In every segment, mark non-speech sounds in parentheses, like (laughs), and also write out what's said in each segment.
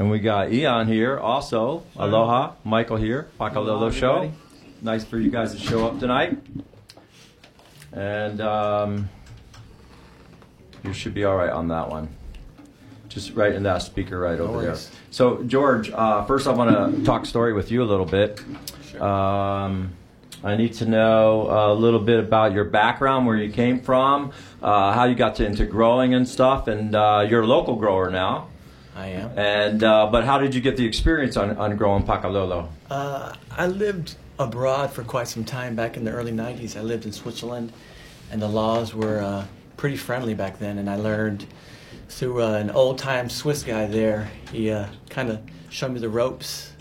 And we got Ian here also. Aloha. Michael here. Pakalolo Show. everybody. Nice for you guys to show up tonight. And um, you should be all right on that one. Just right in that speaker right over there. So, George, uh, first I want to talk story with you a little bit. Um, I need to know a little bit about your background, where you came from, uh, how you got to, into growing and stuff, and uh, you're a local grower now. I am. And uh, but how did you get the experience on, on growing pakalolo? Uh, I lived abroad for quite some time back in the early 90s. I lived in Switzerland, and the laws were uh, pretty friendly back then. And I learned through uh, an old time Swiss guy there. He uh, kind of showed me the ropes.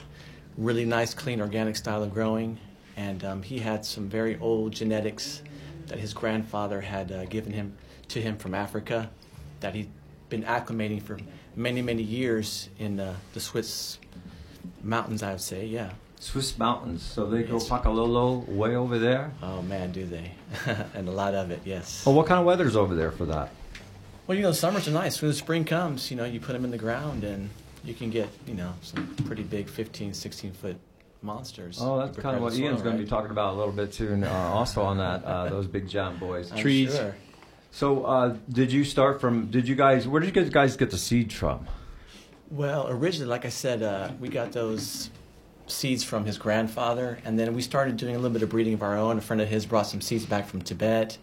Really nice, clean, organic style of growing. And um, he had some very old genetics that his grandfather had uh, given him to him from Africa that he'd been acclimating for many, many years in uh, the Swiss mountains, I would say, yeah. Swiss mountains. So they Yes. pakalolo way over there. Oh man, do they? (laughs) and a lot of it, yes. Well, what kind of weather's over there for that? Well, you know, the summers are nice. When the spring comes, you know, you put them in the ground and you can get, you know, some pretty big 15, 16 foot monsters. Oh, that's kind of what Ian's going to be talking about a little bit too, and, uh, also on that uh, those big giant boys. (laughs) Trees. sure. So, uh, did you start from? Did you guys? Where did you guys get the seeds from? Well, originally, like I said, uh, we got those seeds from his grandfather, and then we started doing a little bit of breeding of our own. A friend of his brought some seeds back from Tibet.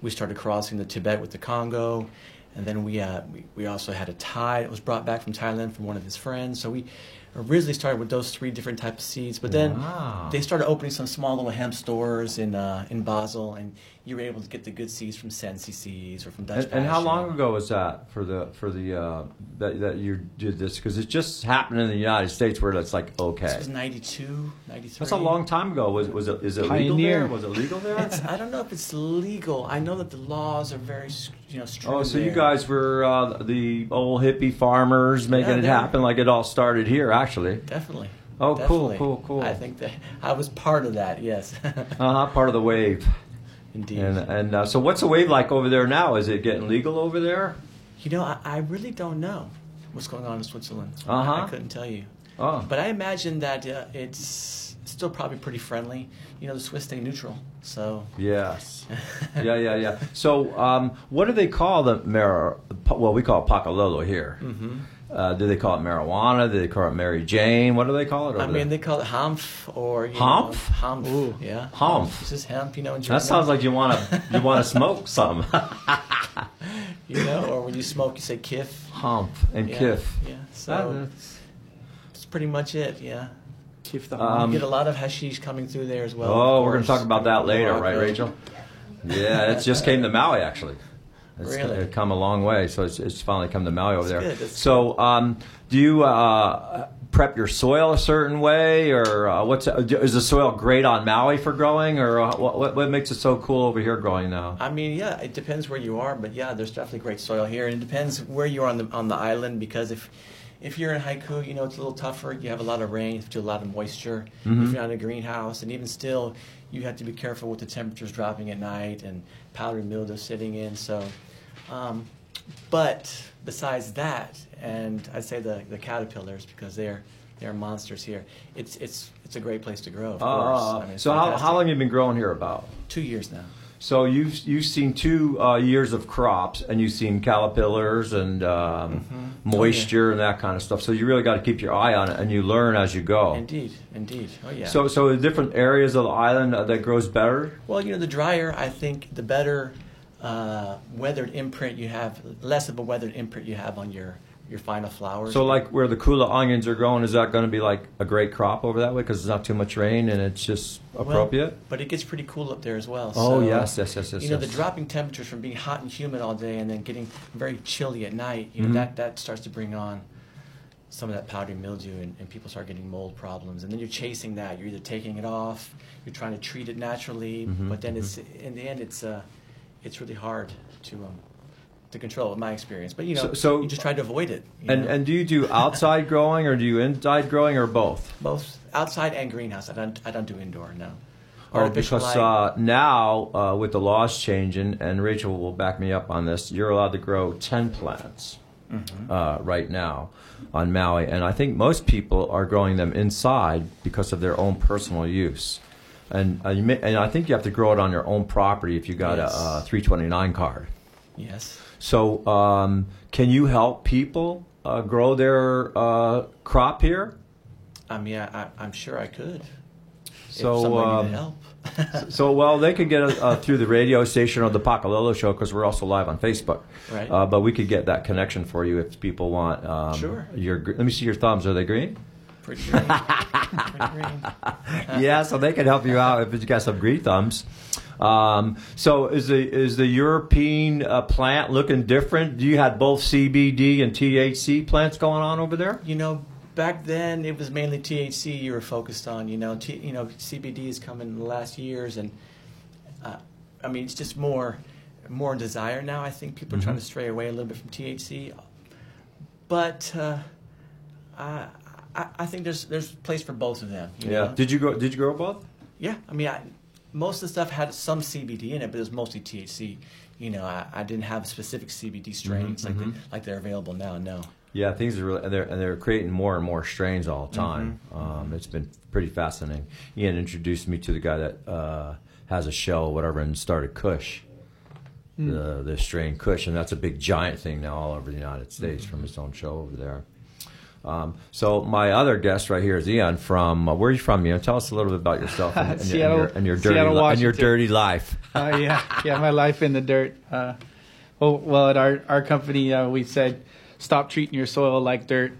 We started crossing the Tibet with the Congo, and then we uh, we, we also had a Thai that was brought back from Thailand from one of his friends. So we originally started with those three different types of seeds, but then Wow. they started opening some small little hemp stores in uh, in Basel, and you were able to get the good seeds from Sensi Seeds or from Dutch. And, and how long ago was that for the for the uh, that that you did this? Because it just happened in the United States where that's like This okay. was 92, 93. That's a long time ago. Was was it is it legal there? Was it legal there? It's, I don't know if it's legal. I know that the laws are very, you know, strict. Oh, so you guys were uh, the old hippie farmers making Yeah, it happen like it all started here, actually. definitely. Oh, cool, cool, cool. I think that I was part of that. Yes, (laughs) Uh huh. Part of the wave. Indeed. And and uh, so, what's the wave like over there now? Is it getting legal over there? you know, I, I really don't know what's going on in Switzerland. Uh-huh. I couldn't tell you, Oh, but I imagine that uh, it's still probably pretty friendly. You know, the Swiss stay neutral, so. yes. (laughs) yeah, yeah, yeah. So, um, what do they call the mar? Well, we call it pakalolo here. hmm Uh, do they call it marijuana? Do they call it Mary Jane? What do they call it I mean, there? they call it Hanf or you Hanf? Know, Hanf. Ooh. Yeah. Hanf. This is hemp. You know, in that sounds like you want to you want to smoke (laughs) some. You know, or when you smoke, you say kiff. Hump and Yeah, kiff. Yeah. So that's- that's pretty much it. Yeah. Keep the Um, you get a lot of hashish coming through there as well. oh, we're going to talk about that later, right, Morocco. Rachel? Yeah, it just came to Maui actually. It's Really? come a long way, so it's, it's finally come to Maui over That's there. good, so, um, do you uh, prep your soil a certain way, or uh, what's is the soil great on Maui for growing, or uh, what, what makes it so cool over here growing now? I mean, yeah, it depends where you are, but yeah, there's definitely great soil here, and it depends where you are on the on the island because if if you're in haiku, you know it's a little tougher. You have a lot of rain, you have to do a lot of moisture. Mhm. If you're not in a greenhouse, and even still, you have to be careful with the temperatures dropping at night and powdery mildew sitting in. So, um, but besides that, and I'd say the the caterpillars because they're they're monsters here. It's it's it's a great place to grow. Of course. Uh, I mean, so how, fantastic. how long have you been growing here about? Two years now. So you've you've seen two uh, years of crops, and you've seen caterpillars and um, Mhm. moisture and that kind of stuff. So you really got to keep your eye on it, and you learn as you go. Indeed, indeed. Oh yeah. So so the different areas of the island uh, that grows better. well, you know, the drier, I think, the better uh, weathered imprint you have, less of a weathered imprint you have on your your final flowers. So like where the kula onions are growing, is that going to be like a great crop over that way because it's not too much rain and it's just Well, appropriate? but it gets pretty cool up there as well. oh so, yes, yes, yes, yes. you know, yes. the dropping temperatures from being hot and humid all day and then getting very chilly at night, you know, Mhm. that, that starts to bring on some of that powdery mildew and, and people start getting mold problems. And then you're chasing that. You're either taking it off, you're trying to treat it naturally, Mhm, but then it's in the end it's uh, it's really hard to um, to control, in my experience. But you know, So- so- you just try to avoid it. And know? and do you do outside (laughs) growing or do you inside growing or both? both outside and greenhouse. I don't I don't do indoor. No. Oh, because uh, now uh, with the laws changing, and Rachel will back me up on this, you're allowed to grow ten plants. uh, right now on Maui, and I think most people are growing them inside because of their own personal use. And uh, you may, and I think you have to grow it on your own property if you got Yes. a, a 329 card. Yes. So, um, can you help people uh, grow their uh, crop here? I mean, I, I'm sure I could. So, um, help. So, well, they could get uh, through the radio station or the Pakalolo show because we're also live on Facebook. Right. Uh, but we could get that connection for you if people want. Um, Sure. Your, let me see your thumbs. Are they green? Pretty green. (laughs) Pretty green. (laughs) yeah, so they can help you out if you got some green thumbs. Um, so, is the is the European uh, plant looking different? Do you had both CBD and THC plants going on over there? You know, back then it was mainly THC you were focused on. You know, T, you know, CBD has come in the last years, and uh, I mean, it's just more, more desire now. I think people are trying to stray away a little bit from THC, but uh, I, I, I think there's there's place for both of them. Yeah. Know? Did you grow? Did you grow both? Yeah, I mean, I, most of the stuff had some CBD in it, but it was mostly THC. You know, I, I didn't have specific CBD strains like mhm. they, like they're available now. No. Yeah, things are really and they're and they're creating more and more strains all the time. Mm-hmm. Um, it's been pretty fascinating. Ian introduced me to the guy that uh, has a shell, whatever, and started Kush, Hmm. the the strain Kush, and that's a big giant thing now all over the United States Mm-hmm. from his own show over there. Um, so my other guest right here is Ian from uh, where are you from? Ian, tell us a little bit about yourself and, and, Seattle- your, and your dirty Seattle, li- and your dirty life. (laughs) uh, yeah, yeah, my life in the dirt. Uh, well, well, at our our company, uh, we said stop treating your soil like dirt.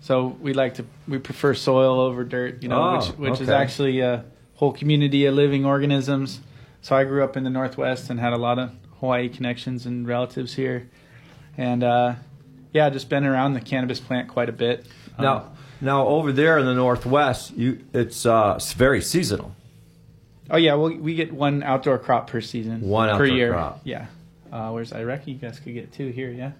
So we like to we prefer soil over dirt. You know, Oh, which which is actually a whole community of living organisms. So I grew up in the Northwest and had a lot of Hawaii connections and relatives here, and uh, yeah, just been around the cannabis plant quite a bit. Um, Now, now over there in the Northwest, you it's uh, it's very seasonal. oh yeah, well, we get one outdoor crop per season. One per outdoor year. crop. Yeah. Uh, whereas I reckon you guys could get two here, yeah.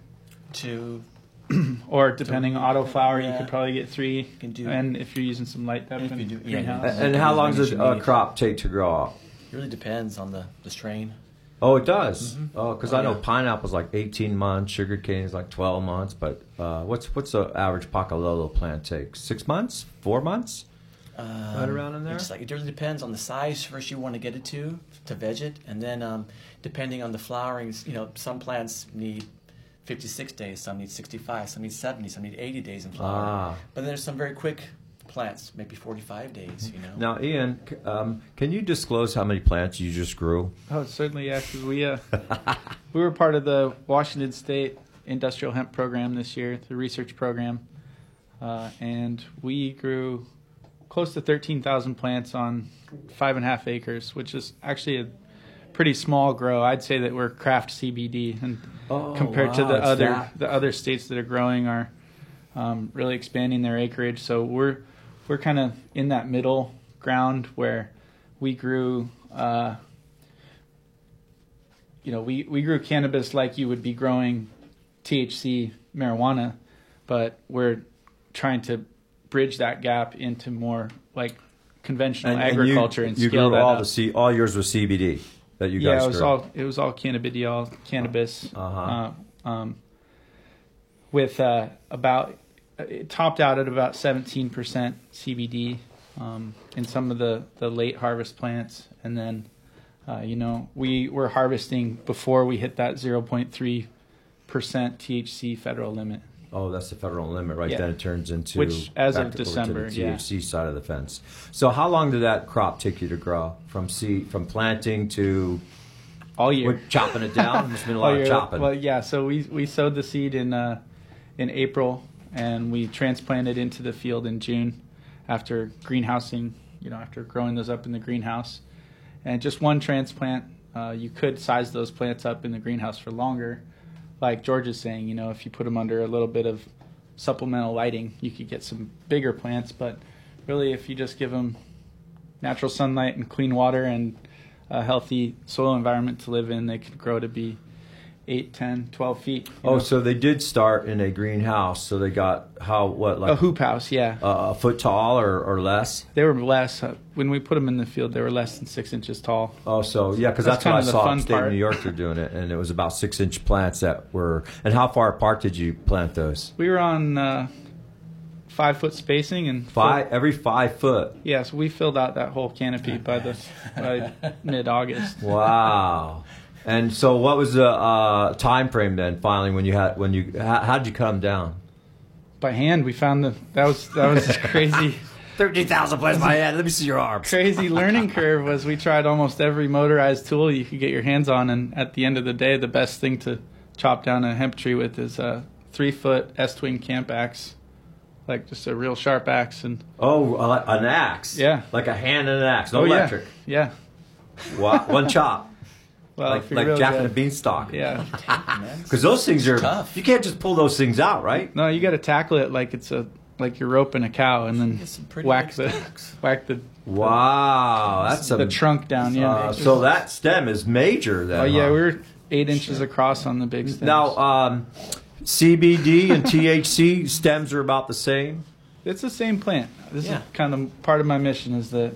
two, (clears throat) Or depending on auto flower, you could probably get three. can do- and if you're using some light depth If and you do- yeah, greenhouse. And, and how long does a many crop take to grow up? it really depends on the, the strain. Oh, it does. Oh, because Oh, I know yeah. pineapple's like 18 months, sugar cane is like 12 months. But uh, what's what's the average Pakalolo plant take? Six months? Four months? Um, Right around in there? It's like it really depends on the size first you want to get it to to veg it, and then um, depending on the flowerings, you know, some plants need 56 days, some need 65, some need 70, some need 80 days in flower. Ah. But then there's some very quick plants, maybe 45 days. You know. Now, Ian, um, can you disclose how many plants you just grew? Oh, certainly, yeah. Because we uh, (laughs) we were part of the Washington State Industrial Hemp Program this year, the research program, uh, and we grew close to thirteen thousand plants on five and a half acres, which is actually a pretty small grow. I'd say that we're craft CBD, and Oh, compared to the other that- the other states that are growing are um, really expanding their acreage. So we're we're kind of in that middle ground where we grew. Uh, you know, we, we grew cannabis like you would be growing THC marijuana, but we're trying to bridge that gap into more like conventional agriculture and, you, you scale grew that all up. the C, all yours was CBD that you yeah, guys it was grew. all it was all cannabidiol cannabis. Uh-huh. uh, um, with uh, about it topped out at about 17% CBD um, in some of the, the late harvest plants, and then uh, you know we were harvesting before we hit that 0.3% THC federal limit. Oh, that's the federal limit, right? Yeah. Then it turns into Which, as of practical to December, the yeah. THC side of the fence. So, how long did that crop take you to grow from seed, from planting to All year. what, chopping it down? There's been a (laughs) lot of chopping. Well, yeah. So we we sowed the seed in uh, in April, and we transplanted into the field in June, after greenhousing. You know, after growing those up in the greenhouse, and just one transplant. Uh, you could size those plants up in the greenhouse for longer, like George is saying. You know, if you put them under a little bit of supplemental lighting, you could get some bigger plants. But really, if you just give them natural sunlight and clean water and a healthy soil environment to live in, they could grow to be 8, 10, 12 feet. Oh, know. so they did start in a greenhouse. So they got how what like a hoop house, yeah. uh, a foot tall or, or less. they were less uh, when we put them in the field. They were less than six inches tall. Oh, so yeah, because That's that's, what I saw in fun state part. of New York. They're doing it, and it was about six inch plants that were. And how far apart did you plant those? We were on uh, five foot spacing and Five every five foot. Yeah, so we filled out that whole canopy by the by (laughs) mid August. Wow. And so, what was the uh, time frame then? Finally, when you had when you how, how did you cut them down? By hand, we found the that was that was this crazy (laughs) Thirteen thousand plants my head. Let me see your arms. crazy learning curve. Was we tried almost every motorized tool you could get your hands on, and at the end of the day, the best thing to chop down a hemp tree with is a three foot Estwing camp axe, like just a real sharp axe, and Oh, uh, an axe. Yeah. like a hand and an axe, no oh electric. yeah, Wa- One chop, yeah. Well, like if you're like Jack and the Beanstalk. Yeah, (laughs) Because those things are tough. You can't just pull those things out, right? no, you got to tackle it like it's a like you're roping a cow, and then Get some pretty whack the (laughs) whack the Wow, that's a the trunk down. Yeah. Uh, so that stem is major. Then, Oh yeah, huh? we were eight inches across on the big stems. now um, CBD and THC (laughs) stems are about the same. it's the same plant. This Yeah. is kind of part of my mission is that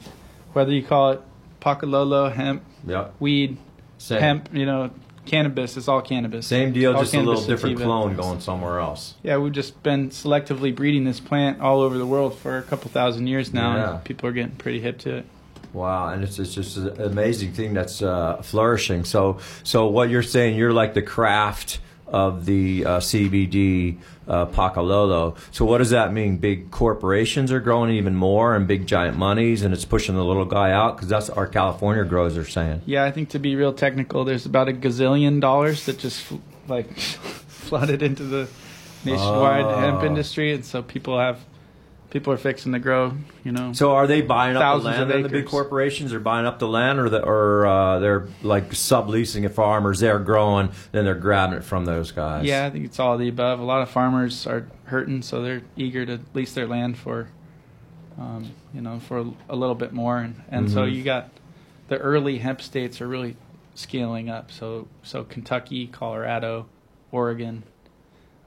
whether you call it pakalolo, hemp, Yep, weed, same. hemp, you know, cannabis, it's all cannabis. Same deal, All just a little different sativa. clone going somewhere else. Yeah, we've just been selectively breeding this plant all over the world for a couple thousand years now, Yeah. and people are getting pretty hip to it. Wow, and it's, it's just an amazing thing that's uh, flourishing. So, so what you're saying, you're like the craft of the uh, CBD uh, Pakalolo. So, what does that mean? Big corporations are growing even more, and big giant monies, and it's pushing the little guy out because that's what our California growers are saying. Yeah, I think to be real technical, there's about a gazillion dollars that just like (laughs) flooded into the nationwide Oh. hemp industry, and so people have people are fixing to grow. You know, So, are they buying up the land? of the big corporations are buying up the land, or the, or uh, they're like subleasing it farmers. They're growing, then they're grabbing it from those guys. yeah, I think it's all of the above. A lot of farmers are hurting, so they're eager to lease their land for, um, you know, for a little bit more, and, and so Mhm. you got the early hemp states are really scaling up. So so Kentucky, Colorado, Oregon,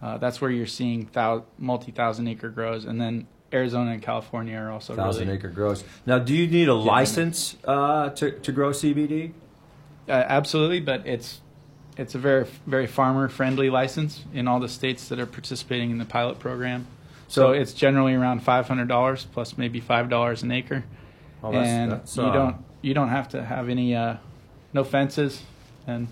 uh, that's where you're seeing thou- multi thousand acre grows, and then Arizona and California are also thousand really acre grows. Now, do you need a license uh, to to grow CBD? uh, absolutely, but it's it's a very very farmer friendly license in all the states that are participating in the pilot program. So, So- it's generally around five hundred dollars plus maybe five dollars an acre, Oh, that's- and that's, you uh, don't you don't have to have any uh, no fences and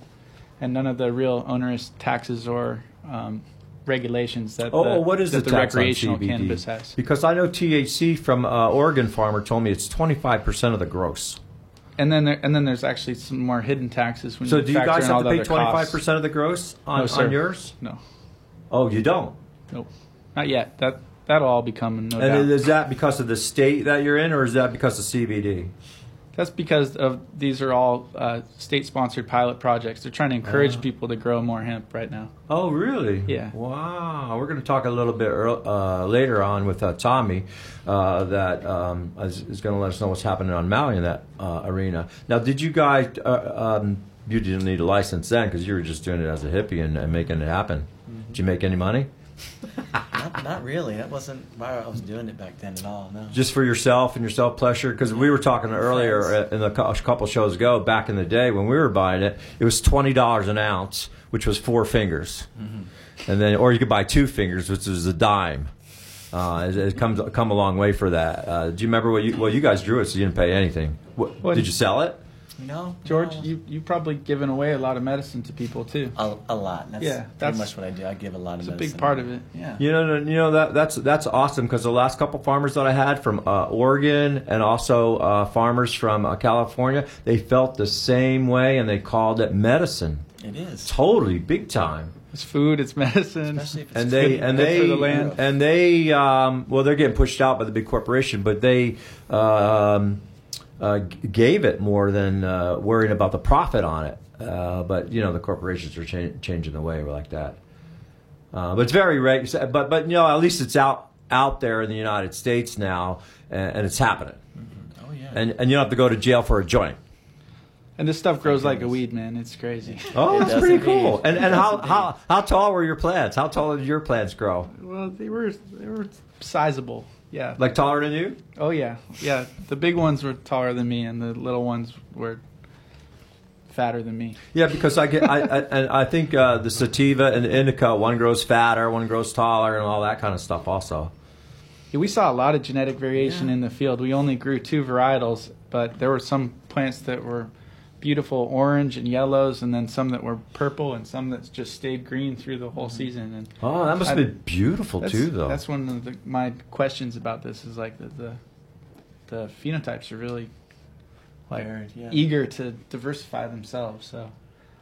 and none of the real onerous taxes or um, regulations that Oh, the, oh, what is that the, the recreational cannabis has. Because I know THC from uh, Oregon farmer told me it's twenty five percent of the gross. And then there, and then there's actually some more hidden taxes when So you do you guys have to pay 25% of the gross on, No, on yours? No, Oh, you don't. nope, not yet. That that'll all be coming. No doubt. and is that because of the state that you're in, or is that because of CBD? That's because of these are all uh, state-sponsored pilot projects. They're trying to encourage Ah. people to grow more hemp right now. Oh, really? Yeah. Wow. We're going to talk a little bit earl- uh, later on with uh, Tommy uh, that um, is, is going to let us know what's happening on Maui in that uh, arena. Now, did you guys? Uh, um, you didn't need a license then because you were just doing it as a hippie and, and making it happen. Did you make any money? (laughs) not, not really. That wasn't why I was doing it back then at all. No. Just for yourself and your self pleasure? Because we were talking earlier uh, in a couple shows ago, back in the day when we were buying it, it was twenty dollars an ounce, which was four fingers, and then or you could buy two fingers, which was a dime. Uh, it, it comes come a long way for that. Uh, do you remember what you well you guys drew it, so you didn't pay anything. What, What- did you sell it? No, George, no. you you probably given away a lot of medicine to people too. a, a lot. That's Yeah, pretty that's- much what I do. I give a lot of It's a medicine. big part of it. Yeah. You know, you know that that's that's awesome because the last couple farmers that I had from uh, Oregon and also uh, farmers from uh, California, they felt the same way and they called it medicine. It is. Totally, big time. It's food, it's medicine. Especially if it's And they good- and they for the land. and they um, well, they're getting pushed out by the big corporation, but they um, uh, gave it more than uh, worrying about the profit on it. Uh, but you know, the corporations are cha- changing the way we're like that. Uh, but it's very reg- But but you know, at least it's out out there in the United States now, and, and it's happening. Oh yeah. And and you don't have to go to jail for a joint. And this stuff grows like a weed, man. It's crazy. (laughs) Oh, It that's pretty indeed. cool. And and how, does how how tall were your plants? How tall did your plants grow? Well, they were they were sizable. Yeah. Like taller than you? Oh yeah, yeah. The big ones were taller than me, and the little ones were fatter than me. Yeah, because I get I, I and I think uh, the sativa and the indica one grows fatter, one grows taller, and all that kind of stuff. Also, Yeah, we saw a lot of genetic variation Yeah. in the field. We only grew two varietals, but there were some plants that were beautiful orange and yellows, and then some that were purple, and some that just stayed green through the whole season. And oh, that must have I- been beautiful too, though. That's one of the, my questions about this is like the the, the phenotypes are really like Varied, yeah. eager to diversify themselves. So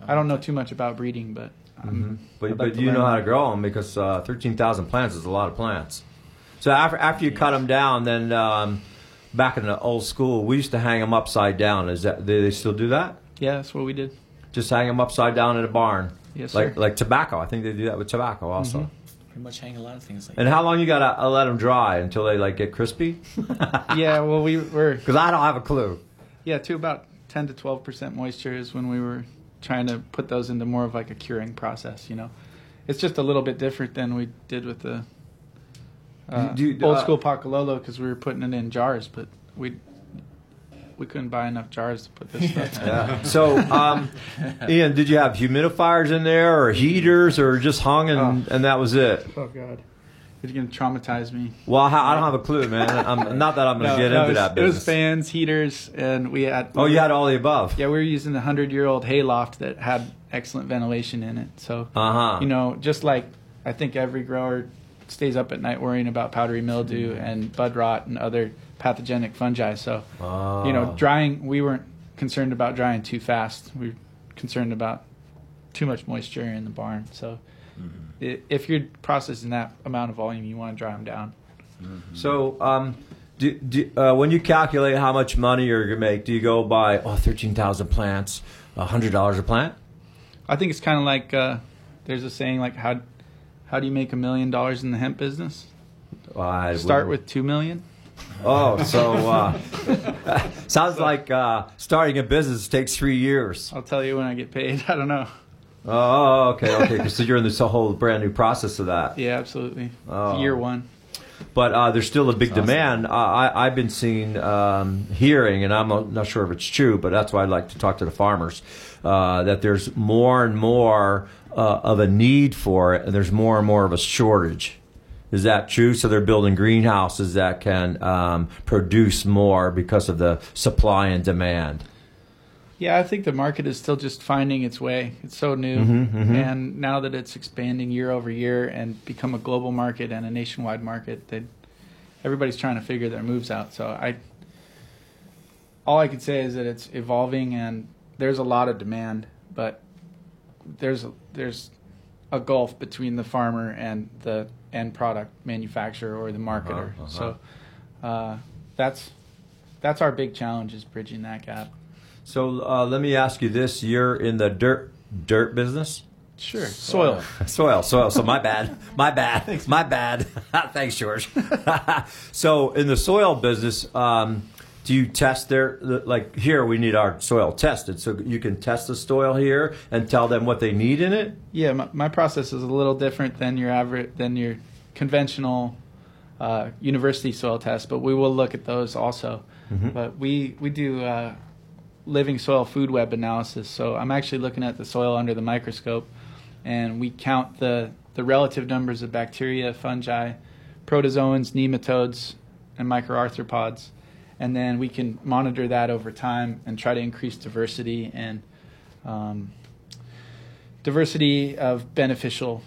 I don't know too much about breeding, but Mhm. um, But but you learn know how to grow them because uh, thirteen thousand plants is a lot of plants. So after after you cut them down, then um, back in the old school, we used to hang them upside down. Is that do they still do that? Yeah, that's what we did. Just hang them upside down in a barn, Yes, like sir. like tobacco. I think they do that with tobacco also. Mhm. Pretty much hang a lot of things like And how long you gotta uh, let them dry until they like get crispy? (laughs) yeah, well, we were (laughs) because I don't have a clue. yeah to about ten to twelve percent moisture is when we were trying to put those into more of like a curing process. You know, it's just a little bit different than we did with the uh, Do you- old uh, school Pakalolo because we were putting it in jars, but we we couldn't buy enough jars to put this stuff. in. (laughs) Yeah. So, um, (laughs) Ian, did you have humidifiers in there, or heaters, or just hung and, and that was it? Oh God, it's gonna traumatize me. Well, I I don't have a clue, man. I'm, not that I'm going (laughs) to get no, into it was, that It was fans, heaters, and we had. oh, you had all the above. Yeah, we were using the hundred-year-old hayloft that had excellent ventilation in it. So, Uh huh. you know, just like I think every grower stays up at night worrying about powdery mildew and bud rot and other pathogenic fungi. So, you know, Oh. drying. We weren't concerned about drying too fast. We were concerned about too much moisture in the barn. So, i if you're processing that amount of volume, you want to dry them down. So, um, do, do, uh, when you calculate how much money you're going to make, do you go by oh, thirteen thousand plants, hundred dollars a plant? I think it's kind of like uh, there's a saying like how how do you make a million dollars in the hemp business? I Start with two million. Oh, so (laughs) uh, (laughs) sounds like uh, starting a business takes three years. I'll tell you when I get paid. (laughs) I don't know. Oh, okay, okay. So you're in this whole brand new process of that. Yeah, absolutely. Oh. Year one. But uh, there's still a big awesome. demand. Uh, I, I've been seeing, um, hearing, and I'm not not sure if it's true, but that's why I'd like to talk to the farmers. Uh, that there's more and more uh, of a need for it, and there's more and more of a shortage. Is that true? So they're building greenhouses that can um, produce more because of the supply and demand. Yeah, I think the market is still just finding its way. It's so new, Mhm, mhm. and now that it's expanding year over year and become a global market and a nationwide market, that everybody's trying to figure their moves out. So I, all I could say is that it's evolving and there's a lot of demand, but there's a, there's a gulf between the farmer and the end product manufacturer or the marketer. Uh-huh, uh-huh. So uh, that's that's our big challenge is bridging that gap. So uh, let me ask you this: You're in the dirt dirt business. Sure. Soil. Soil, (laughs) soil. So my bad, (laughs) my bad, Thanks. my bad. (laughs) Thanks, George. so in the soil business, um, do you test their like here? We need our soil tested, so you can test the soil here and tell them what they need in it. Yeah, my, my process is a little different than your average than your conventional uh, university soil test, but we will look at those also. Mhm. But we we do uh, living soil food web analysis. So I'm actually looking at the soil under the microscope, and we count the the relative numbers of bacteria, fungi, protozoans, nematodes, and microarthropods, and then we can monitor that over time and try to increase diversity and um, diversity of beneficial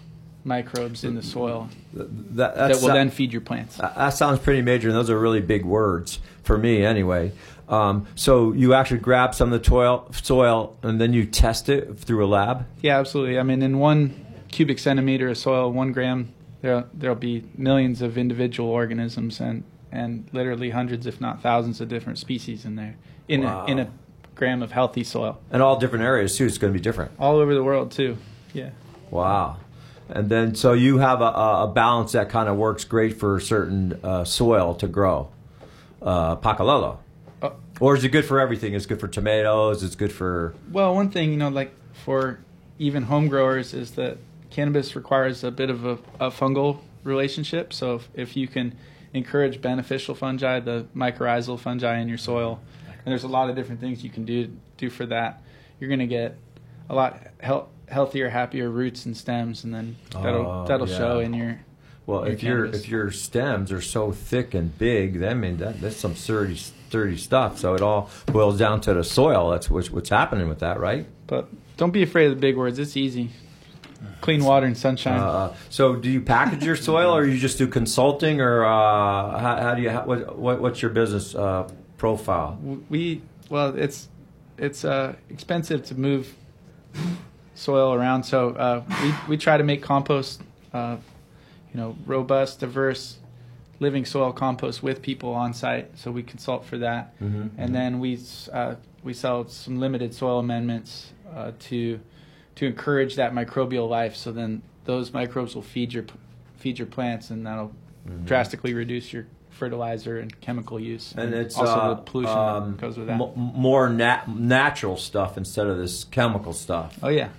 microbes in the soil That, that that's- will then feed your plants. That that sounds pretty major, and those are really big words for me, anyway. Um, so you actually grab some of the toil, soil and then you test it through a lab. Yeah, absolutely. I mean, in one cubic centimeter of soil, one gram, there there'll be millions of individual organisms and and literally hundreds, if not thousands, of different species in there in Wow. a, in a gram of healthy soil, And all different areas too. It's going to be different. all over the world too. Yeah. Wow. And then, so you have a, a balance that kind of works great for certain uh, soil to grow. Uh, Pakalolo. Uh, Or is it good for everything? It's good for tomatoes. It's good for. Well, one thing you know, like for even home growers, is that cannabis requires a bit of a, a fungal relationship. So if, if you can encourage beneficial fungi, the mycorrhizal fungi in your soil, and there's a lot of different things you can do do for that, you're going to get a lot health, healthier, happier roots and stems, and then that'll Oh, that'll yeah. show in your Well, Your if your if your stems are so thick and big, that I mean that that's some sturdy sturdy stuff. So it all boils down to the soil. That's what's what's happening with that, right? But don't be afraid of the big words. It's easy. Clean water and sunshine. Uh, so do you package your soil, or you just do consulting, or uh, how, how do you how, what, what what's your business uh, profile? we well, it's it's uh, expensive to move soil around, so uh, we we try to make compost, uh, you know, robust, diverse, living soil compost with people on site. So we consult for that, Mhm, and mhm. then we uh, we sell some limited soil amendments uh, to to encourage that microbial life. So then those microbes will feed your feed your plants, and that'll Mhm. drastically reduce your fertilizer and chemical use. And it's also uh, the pollution um, that goes with that. mo- more nat- natural stuff instead of this chemical stuff. oh yeah,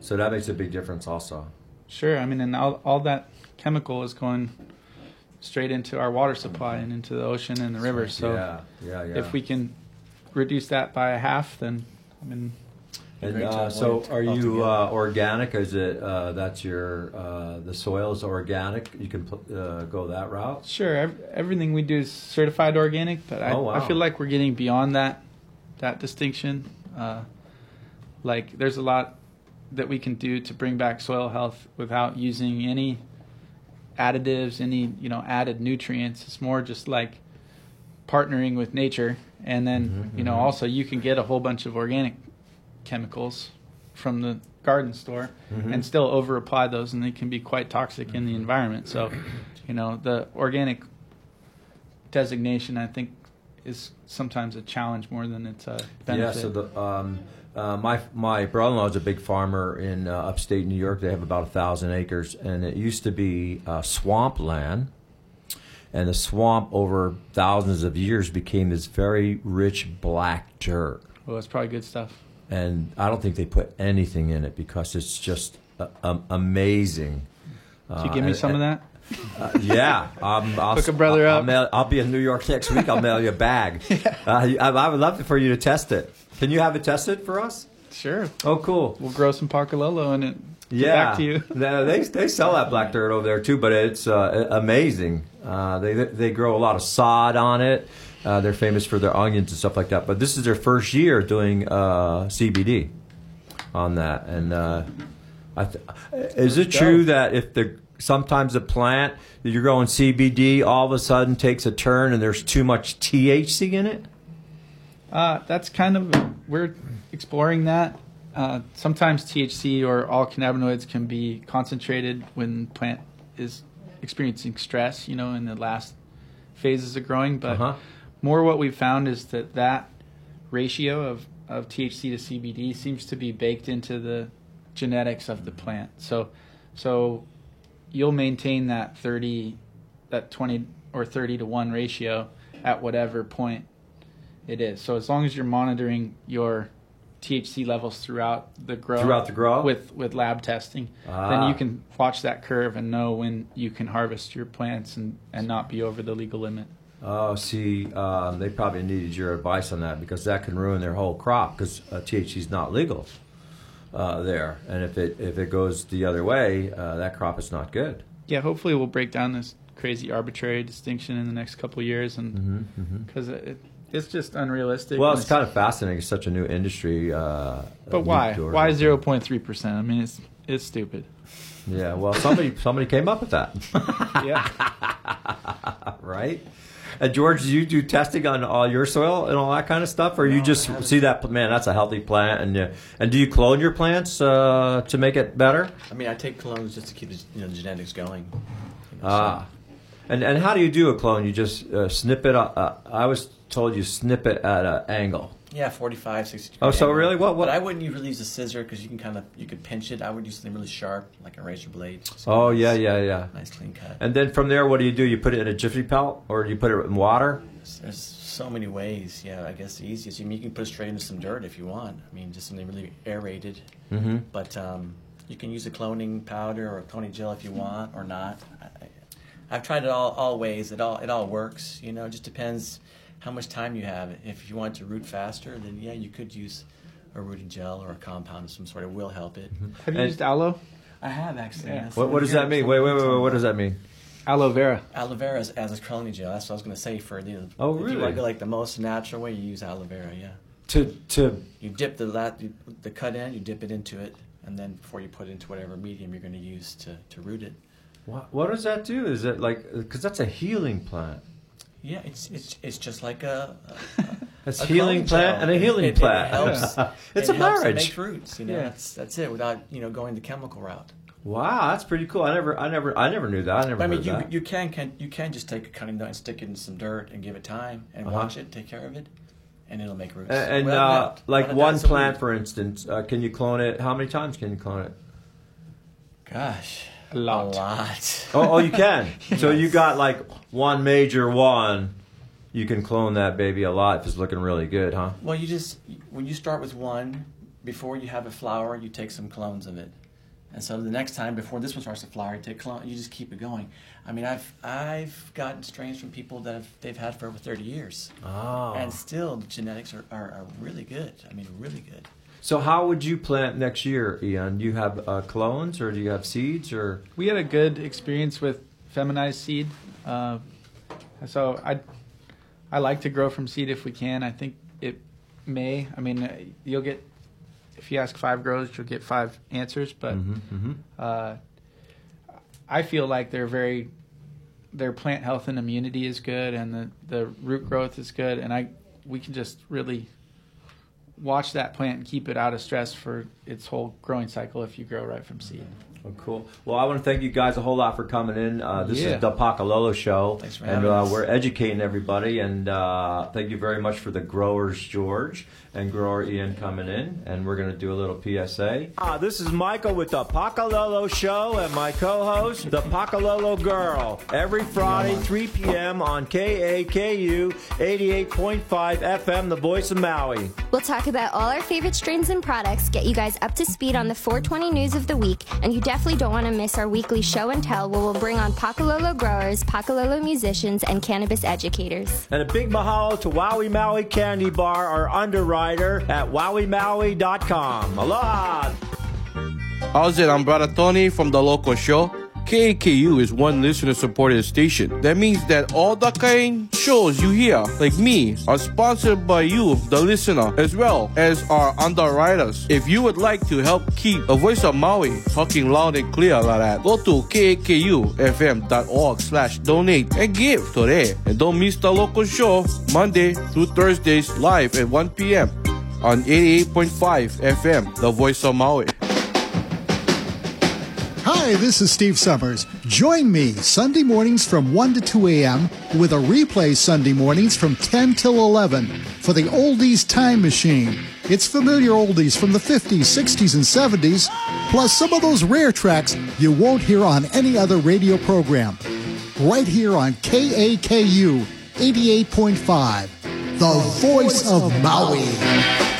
So that makes a big difference, also. sure. I mean, and all all that chemical is going straight into our water supply and into the ocean and the rivers. So yeah, yeah, yeah. if we can reduce that by a half, then I mean, And uh, so, are you uh, organic? Is it uh, that's your uh, the soil is organic? You can pl- uh, go that route. sure, ev- everything we do is certified organic, but I, Oh, wow. I feel like we're getting beyond that that distinction. Uh, like there's a lot that we can do to bring back soil health without using any additives, any you know added nutrients. It's more just like partnering with nature, and then Mhm, you know mhm. also you can get a whole bunch of organic chemicals from the garden store Mhm. and still over apply those, and they can be quite toxic in the environment. So, you know, the organic designation I think is sometimes a challenge more than it's a benefit. Yeah. So the um, uh, my my brother-in-law is a big farmer in uh, upstate New York. They have about a thousand acres, and it used to be uh, swamp land. And the swamp, over thousands of years, became this very rich black dirt. well, it's probably good stuff. And I don't think they put anything in it because it's just uh, um, amazing. Could you give me some of that? Uh, yeah, um, (laughs) I'll, Hook a brother I'll, up. mail, I'll be in New York next week. I'll mail you a bag. (laughs) uh, I, I would love for you to test it. Can you have it tested for us? Sure. Oh, cool. We'll grow some Pakalolo in it. Get Yeah, Back to you. (laughs) They they sell that black dirt over there too, but it's uh, amazing. Uh, they they grow a lot of sod on it. Uh, they're famous for their onions and stuff like that. But this is their first year doing uh, CBD on that. And uh, I th- is it true that if the sometimes a plant that you're growing CBD all of a sudden takes a turn and there's too much THC in it? Uh, that's kind of we're exploring that. Uh, sometimes THC or all cannabinoids can be concentrated when plant is experiencing stress. You know, in the last phases of growing, but Uh-huh. More what we've found is that that ratio of, of THC to CBD seems to be baked into the genetics of the plant. So, so you'll maintain that 30, that 20 or 30 to 1 ratio at whatever point it is. So as long as you're monitoring your THC levels throughout the grow, Throughout the grow? with with lab testing, Ah. then you can watch that curve and know when you can harvest your plants and, and not be over the legal limit. Oh, see, um, they probably needed your advice on that because that can ruin their whole crop because uh, THC is not legal uh, there, and if it if it goes the other way, uh, that crop is not good. Yeah, hopefully we'll break down this crazy arbitrary distinction in the next couple years, and Mm-hmm, because it, it's just unrealistic. Well, and it's kind of fascinating. It's such a new industry. Uh, But why? Why zero point three percent? I mean, it's it's stupid. Yeah, well, somebody somebody came up with that, (laughs) Yeah. (laughs) right? And George, do you do testing on all your soil and all that kind of stuff, or you just see that man? That's a healthy plant, and you, and do you clone your plants uh, to make it better? I mean, I take clones just to keep the you know, genetics going. You know, Ah, and and how do you do a clone? You just uh, snip it. Uh, uh, I was told you snip it at an angle. Yeah, 45, 60 Oh, so really? What- what- But I wouldn't really use a scissor because you can kind of you could pinch it. I would use something really sharp, like a razor blade. So Oh yeah, yeah, yeah. Nice clean cut. And then from there, what do you do? You put it in a jiffy pellet, or do you put it in water? There's so many ways. Yeah, I guess the easiest. I mean, you can put it straight into some dirt if you want. I mean, just something really aerated. Mm-hmm. But um, you can use a cloning powder or a cloning gel if you want or not. I, I've tried it all, all ways. It all it all works. You know, it just depends how much time you have. If you want to root faster, then yeah, you could use a rooting gel or a compound of some sort. It will help it. Mm-hmm. Have you And- used aloe? I have actually. Yeah. What, what does that mean? Wait, wait, wait, wait. What does that mean? Aloe vera. Aloe vera as, as a cloning gel. That's what I was going to say for you know, Oh, If you really? want to go like the most natural way, you use aloe vera. Yeah. To to You dip the lat, the cut end. you dip it into it, and then before you put it into whatever medium you're going to use to, to root it. what, what does that do? Is it like because that's a healing plant? Yeah, it's it's it's just like a. a It's a healing plant and a healing It- it plant. helps- (laughs) it's it a helps to marriage. make roots, you know. Yeah. That's that's it. Without you know going the chemical route. Wow, that's pretty cool. I never, I never, I never knew that. I never But I mean, heard you that. you can can you can just take a cutting nut and stick it in some dirt and give it time and Uh-huh. watch it, take care of it, and it'll make roots. and and, Without uh, doubt. like Without one plant, weed. for instance, uh, can you clone it? How many times can you clone it? Gosh, A lot. A lot. Oh, oh, you can. (laughs) So you got like one major one. You can clone that baby a lot if it's looking really good, huh? Well, you just when you start with one, before you have a flower, you take some clones of it, and so the next time before this one starts to flower, you take clone. You just keep it going. I mean, I've I've gotten strains from people that have, they've had for over thirty years, Oh. and still the genetics are, are, are really good. I mean, really good. So how would you plant next year, Ian? Do you have uh, clones or do you have seeds or? We had a good experience with feminized seed, uh, so I I like to grow from seed if we can. I think it may. I mean, uh, you'll get if you ask five grows, you'll get five answers. But Mhm, mhm. uh, I feel like they're very their plant health and immunity is good, and the the root growth is good, and I we can just really watch that plant and keep it out of stress for its whole growing cycle if you grow right from seed. Oh, cool. Well, I want to thank you guys a whole lot for coming in. Uh, this Yeah. is the Pakalolo Show, Thanks for and having uh, us. we're educating everybody. And uh, thank you very much for the growers, George and grower Ian, coming in. And we're going to do a little PSA. Ah, this is Michael with the Pakalolo Show, and my co-host, the Pakalolo Girl, every Friday, 3 p.m. on KAKU 88.5 FM, the voice of Maui. We'll talk about all our favorite strains and products, get you guys up to speed on the 420 news of the week, and you definitely don't want to miss our weekly show and tell where we'll bring on Pakalolo growers, Pakalolo musicians, and cannabis educators. And a big mahalo to Wowie Maui Candy Bar, our underwriter at wowiemaui.com. Aloha! How's it? I'm Brother Tony from the local show. KAKU is one listener supported station. That means that all the kind shows you hear, like me, are sponsored by you, the listener, as well as our underwriters. If you would like to help keep the voice of Maui talking loud and clear like that, go to kakufm.org slash donate and give today. And don't miss the local show Monday through Thursdays live at 1 p.m. on 88.5 FM, the voice of Maui. Hi, this is Steve Summers. Join me Sunday mornings from 1 to 2 a.m. with a replay Sunday mornings from 10 till 11 for the Oldies Time Machine. It's familiar oldies from the 50s, 60s, and 70s, plus some of those rare tracks you won't hear on any other radio program. Right here on KAKU 88.5, the voice of Maui.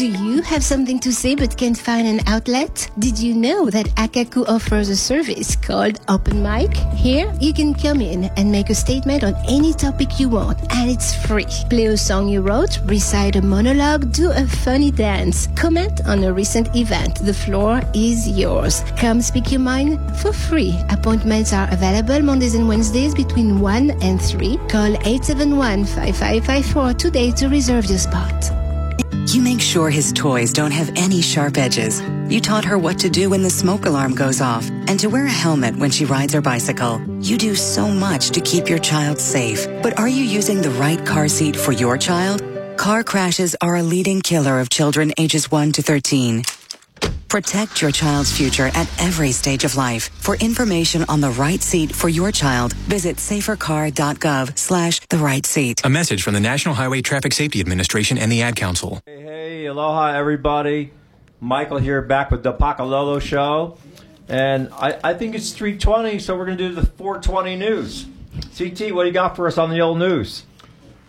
Do you have something to say but can't find an outlet? Did you know that Akaku offers a service called Open Mic? Here, you can come in and make a statement on any topic you want, and it's free. Play a song you wrote, recite a monologue, do a funny dance, comment on a recent event. The floor is yours. Come speak your mind for free. Appointments are available Mondays and Wednesdays between 1 and 3. Call 871 5554 today to reserve your spot. You make sure his toys don't have any sharp edges. You taught her what to do when the smoke alarm goes off and to wear a helmet when she rides her bicycle. You do so much to keep your child safe. But are you using the right car seat for your child? Car crashes are a leading killer of children ages 1 to 13. Protect your child's future at every stage of life. For information on the right seat for your child, visit safercar.gov slash the right seat. A message from the National Highway Traffic Safety Administration and the Ad Council. Hey, hey, aloha, everybody. Michael here, back with the Pakalolo Show. And I, I think it's 320, so we're going to do the 420 news. CT, what do you got for us on the old news?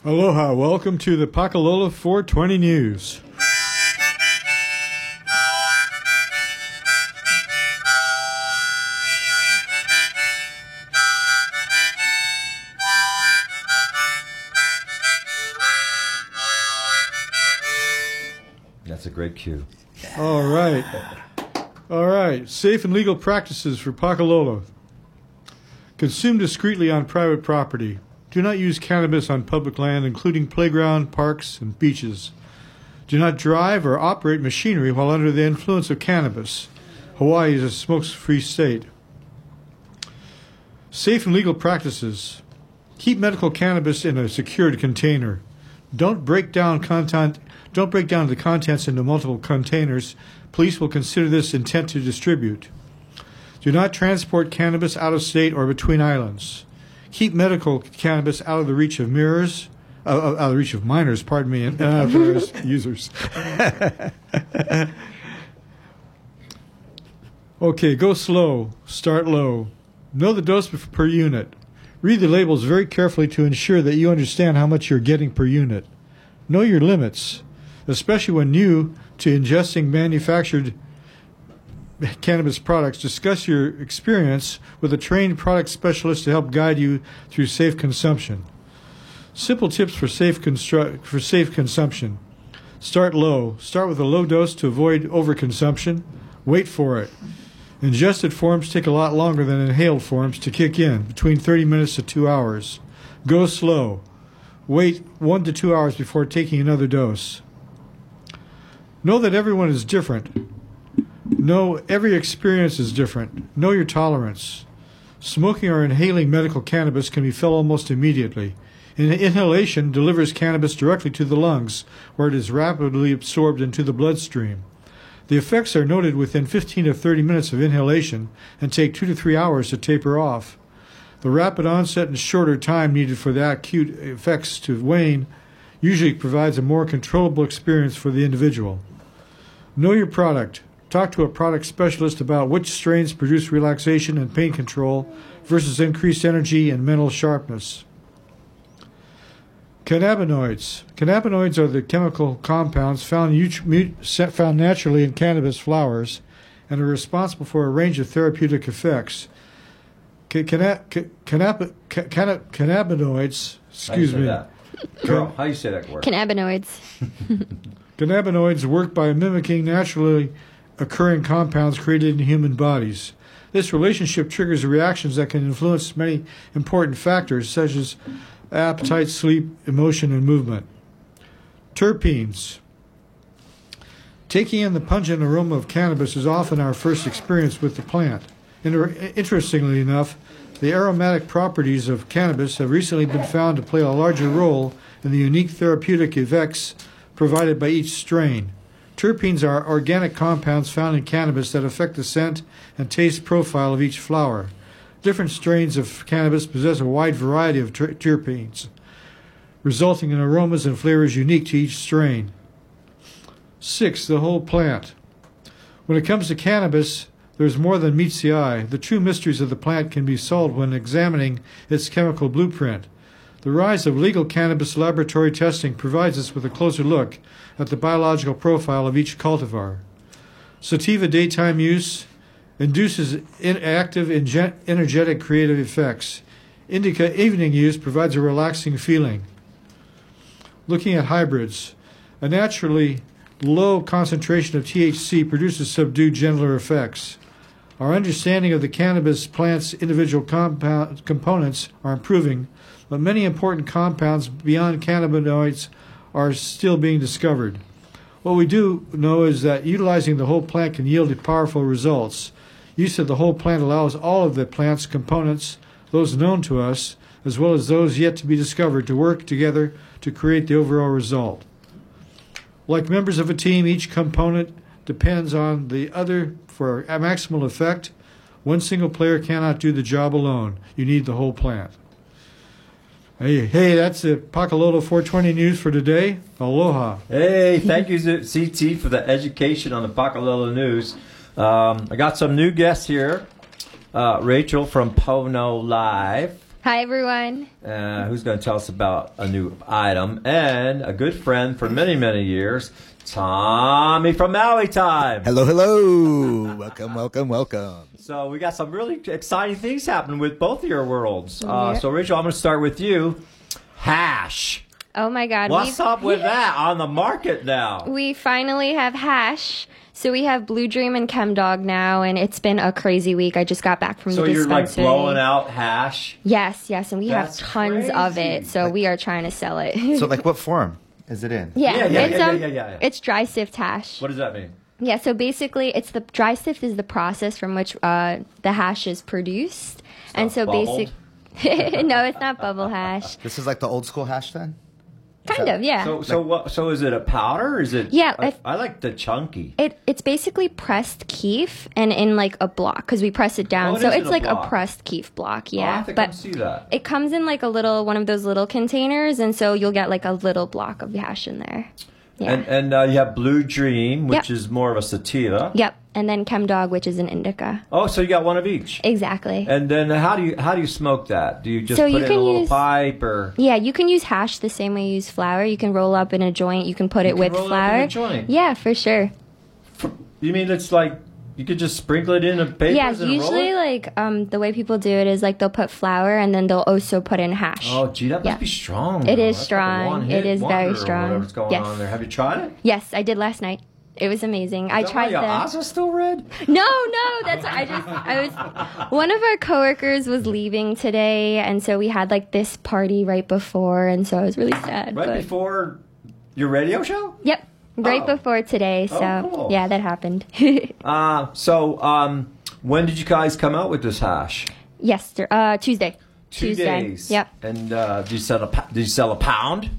Aloha, welcome to the Pakalolo 420 News. Great cue. All right. All right. Safe and legal practices for Pakalolo. Consume discreetly on private property. Do not use cannabis on public land, including playground, parks, and beaches. Do not drive or operate machinery while under the influence of cannabis. Hawaii is a smoke free state. Safe and legal practices. Keep medical cannabis in a secured container. Don't break down content don't break down the contents into multiple containers. Police will consider this intent to distribute. Do not transport cannabis out of state or between islands. Keep medical cannabis out of the reach of mirrors, uh, out of the reach of minors, pardon me, and (laughs) the users. (laughs) okay, go slow, start low. Know the dose per unit. Read the labels very carefully to ensure that you understand how much you're getting per unit. Know your limits especially when new to ingesting manufactured (laughs) cannabis products. Discuss your experience with a trained product specialist to help guide you through safe consumption. Simple tips for safe constru- for safe consumption. Start low. Start with a low dose to avoid overconsumption. Wait for it. Ingested forms take a lot longer than inhaled forms to kick in, between 30 minutes to 2 hours. Go slow. Wait 1 to 2 hours before taking another dose. Know that everyone is different. Know every experience is different. Know your tolerance. Smoking or inhaling medical cannabis can be felt almost immediately. inhalation delivers cannabis directly to the lungs, where it is rapidly absorbed into the bloodstream. The effects are noted within 15 to 30 minutes of inhalation and take 2 to 3 hours to taper off. The rapid onset and shorter time needed for the acute effects to wane usually provides a more controllable experience for the individual. Know your product. Talk to a product specialist about which strains produce relaxation and pain control versus increased energy and mental sharpness. Cannabinoids. Cannabinoids are the chemical compounds found, found naturally in cannabis flowers and are responsible for a range of therapeutic effects. Cannabinoids, excuse me. That? Girl, how you say that word? Cannabinoids. (laughs) Cannabinoids work by mimicking naturally occurring compounds created in human bodies. This relationship triggers reactions that can influence many important factors such as appetite, sleep, emotion, and movement. Terpenes. Taking in the pungent aroma of cannabis is often our first experience with the plant. Interestingly enough, the aromatic properties of cannabis have recently been found to play a larger role in the unique therapeutic effects provided by each strain. Terpenes are organic compounds found in cannabis that affect the scent and taste profile of each flower. Different strains of cannabis possess a wide variety of ter- terpenes, resulting in aromas and flavors unique to each strain. Six, the whole plant. When it comes to cannabis, there's more than meets the eye. The true mysteries of the plant can be solved when examining its chemical blueprint. The rise of legal cannabis laboratory testing provides us with a closer look at the biological profile of each cultivar. Sativa daytime use induces active, energetic, creative effects. Indica evening use provides a relaxing feeling. Looking at hybrids, a naturally low concentration of THC produces subdued, gentler effects. Our understanding of the cannabis plant's individual compound, components are improving but many important compounds beyond cannabinoids are still being discovered. What we do know is that utilizing the whole plant can yield powerful results. Use of the whole plant allows all of the plant's components, those known to us, as well as those yet to be discovered, to work together to create the overall result. Like members of a team, each component depends on the other for a maximal effect. One single player cannot do the job alone. You need the whole plant. Hey, hey, that's the Pakalolo 420 news for today. Aloha. Hey, thank you, CT, for the education on the Pakalolo News. Um, I got some new guests here. Uh, Rachel from Pono Live, Hi, everyone. uh, who's going to tell us about a new item, and a good friend for many, many years, Tommy from Maui Time. Hello, hello. welcome, welcome, welcome. So we got some really exciting things happening with both of your worlds. Uh, Yeah. so Rachel, I'm going to start with you. Hash. Oh my God. What's we've- up with (laughs) that on the market now? We finally have hash. So we have Blue Dream and Chem Dog now, and it's been a crazy week. I just got back from So the you're like blowing out hash. Yes, yes, and we That's have tons of it. So we are trying to sell it. So, like, what (laughs) form is it in? yeah, Yeah, yeah, it's yeah, um, yeah, yeah, yeah. it's dry sift hash. What does that mean? Yeah, so basically, it's the dry sift is the process from which uh, the hash is produced, and not so basic. (laughs) no, it's not bubble hash. This is like the old school hash then? Kind of, yeah. So, so what? So is it a powder? Or is it? Yeah, I, I like the chunky. It it's basically pressed keef and in like a block because we press it down, Oh, it so it's a like block. a pressed keef block. Oh, I Yeah, have but come see that. it comes in like a little one of those little containers, and so you'll get like a little block of hash in there. Yeah. And and uh, you have Blue Dream, which Yep. is more of a sativa. yep, and then ChemDog, which is an indica. Oh, so you got one of each. Exactly. And then how do you how do you smoke that? Do you just So put you it in a little use- pipe or? Yeah, you can use hash the same way you use flour. You can roll up in a joint. You can put it can with roll it up in flour. a joint? Yeah, for sure. You mean it's like you could just sprinkle it in a paper? yeah, usually like um the way people do it is like they'll put flour and then they'll also put in hash. Oh, gee, that must Yeah. be strong. It though. is That's strong. one-hit It is very strong. Yes. on there? Have you tried it? Yes, I did last night. It was amazing. I Is that tried why your the. eyes are still red. No, no, that's I just I was one of our coworkers was leaving today and so we had like this party right before and so I was really sad. Right but- before your radio show. Yep. Right Oh. before today, so Oh, cool. yeah, that happened. (laughs) Uh, so um, when did you guys come out with this hash? Yester uh Tuesday. Two Tuesday. days. Yep. And uh, do you sell a do you sell a pound?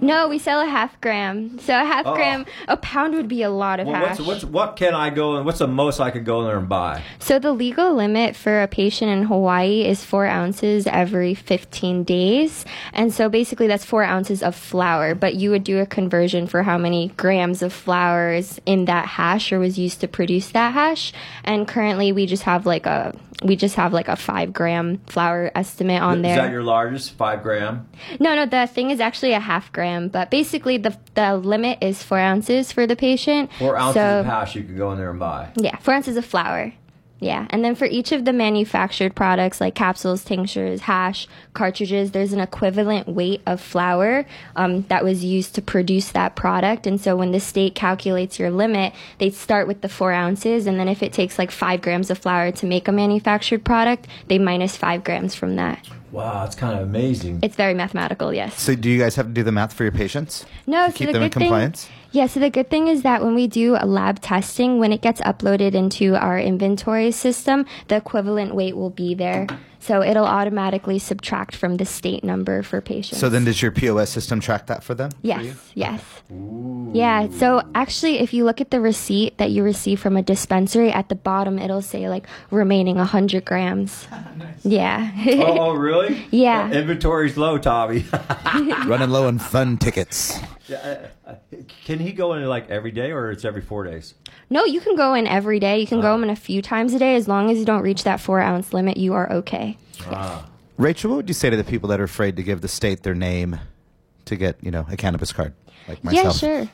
No, we sell a half gram. So a half Oh. gram, a pound would be a lot of Well, hash. what's, what's what can I go and what's the most I could go in there and buy? So the legal limit for a patient in Hawaii is four ounces every 15 days. And so basically that's four ounces of flour, but you would do a conversion for how many grams of flour is in that hash or was used to produce that hash. And currently we just have like a, we just have like a five gram flour estimate on Is there. that your largest five gram? No, no, the thing is actually a half gram, but basically the the limit is four ounces for the patient. Four ounces So- of hash you could go in there and buy. yeah, four ounces of flour. Yeah, and then for each of the manufactured products like capsules, tinctures, hash, cartridges, there's an equivalent weight of flour um, that was used to produce that product. And so when the state calculates your limit, they start with the four ounces, and then if it takes like five grams of flour to make a manufactured product, they minus five grams from that. Wow, it's kind of amazing. It's very mathematical, yes. So, do you guys have to do the math for your patients? No, To so keep the them in good thing- Yeah, so the good thing is that when we do a lab testing, when it gets uploaded into our inventory system, the equivalent weight will be there. So it'll automatically subtract from the state number for patients. So, then does your POS system track that for them? Yes, yes. Yeah, so actually, if you look at the receipt that you receive from a dispensary, at the bottom it'll say like remaining 100 grams. (laughs) Yeah. oh, oh, really? (laughs) Yeah. Uh, inventory's low, Tommy. (laughs) Running low on fun tickets. Yeah, uh, uh, Can he go in like every day or it's every four days? No, you can go in every day. You can go in a few times a day. As long as you don't reach that four ounce limit, you are okay. Rachel, what would you say to the people that are afraid to give the state their name to get, you know, a cannabis card? Like myself. Yeah, sure.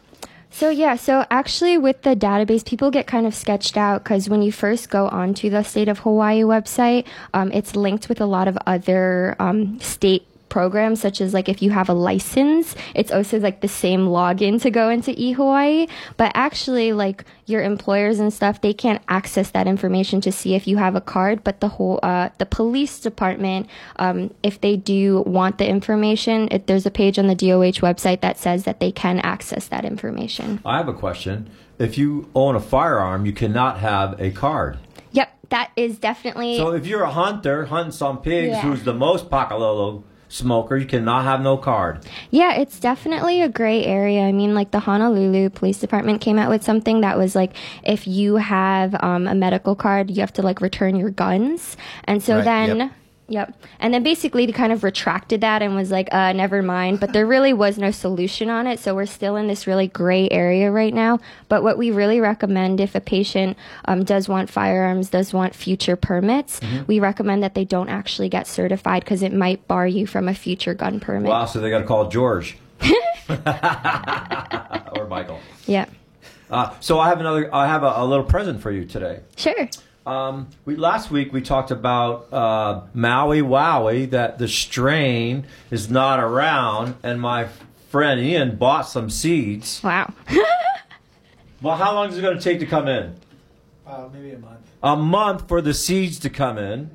So yeah, so actually with the database, people get kind of sketched out because when you first go onto the state of Hawaii website, um, it's linked with a lot of other um, state programs such as like if you have a license it's also like the same login to go into eHawaii but actually like your employers and stuff they can't access that information to see if you have a card but the whole uh, the police department um, if they do want the information it, there's a page on the DOH website that says that they can access that information I have a question. If you own a firearm, you cannot have a card. yep that is definitely So if you're a hunter hunting some pigs, Yeah. who's the most pakalolo smoker, you cannot have no card. Yeah, it's definitely a gray area. I mean, like the Honolulu Police Department came out with something that was like, if you have um, a medical card, you have to like return your guns. And so Right, then. yep. Yep. And then basically they kind of retracted that and was like, uh, never mind. But there really was no solution on it. So we're still in this really gray area right now. But what we really recommend if a patient um, does want firearms, does want future permits, we recommend that they don't actually get certified because it might bar you from a future gun permit. Wow, so they got to call George (laughs) or Michael. Yeah. Uh, so I have another. I have a, a little present for you today. Sure. Um, we last week we talked about uh, Maui Wowie that the strain is not around, and my friend Ian bought some seeds. Wow. (laughs) Well, how long is it going to take to come in? Uh, maybe a month. A month for the seeds to come in,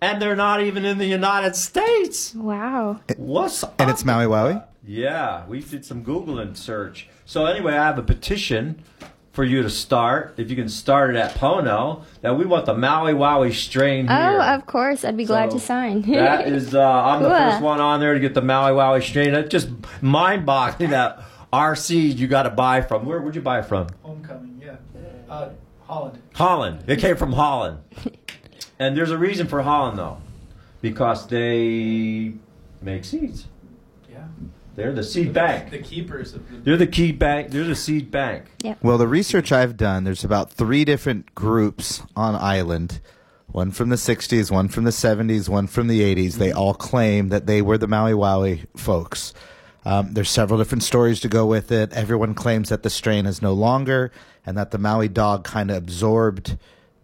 and they're not even in the United States. Wow. What's And it's Maui Wowie? Yeah, we did some Googling search. So anyway, I have a petition for you to start. If you can start it at Pono, that we want the Maui Wowie strain here. Oh, of course. I'd be glad So to sign. that (laughs) is, uh, I'm the first one on there to get the Maui Wowie strain. It's just mind-boggling that RC you got to buy from. Where would you buy it from? Homecoming, yeah. Uh, Holland. Holland. It came from Holland. and there's a reason for Holland though, because they make seeds. Yeah. They're the seed bank. The keepers of the. They're the key bank. They're the seed bank. Well, the research I've done, there's about three different groups on island. One from the 60s, one from the 70s, one from the 80s. They all claim that they were the Maui Wowie folks. Um, there's several different stories to go with it. Everyone claims that the strain is no longer and that the Maui dog kind of absorbed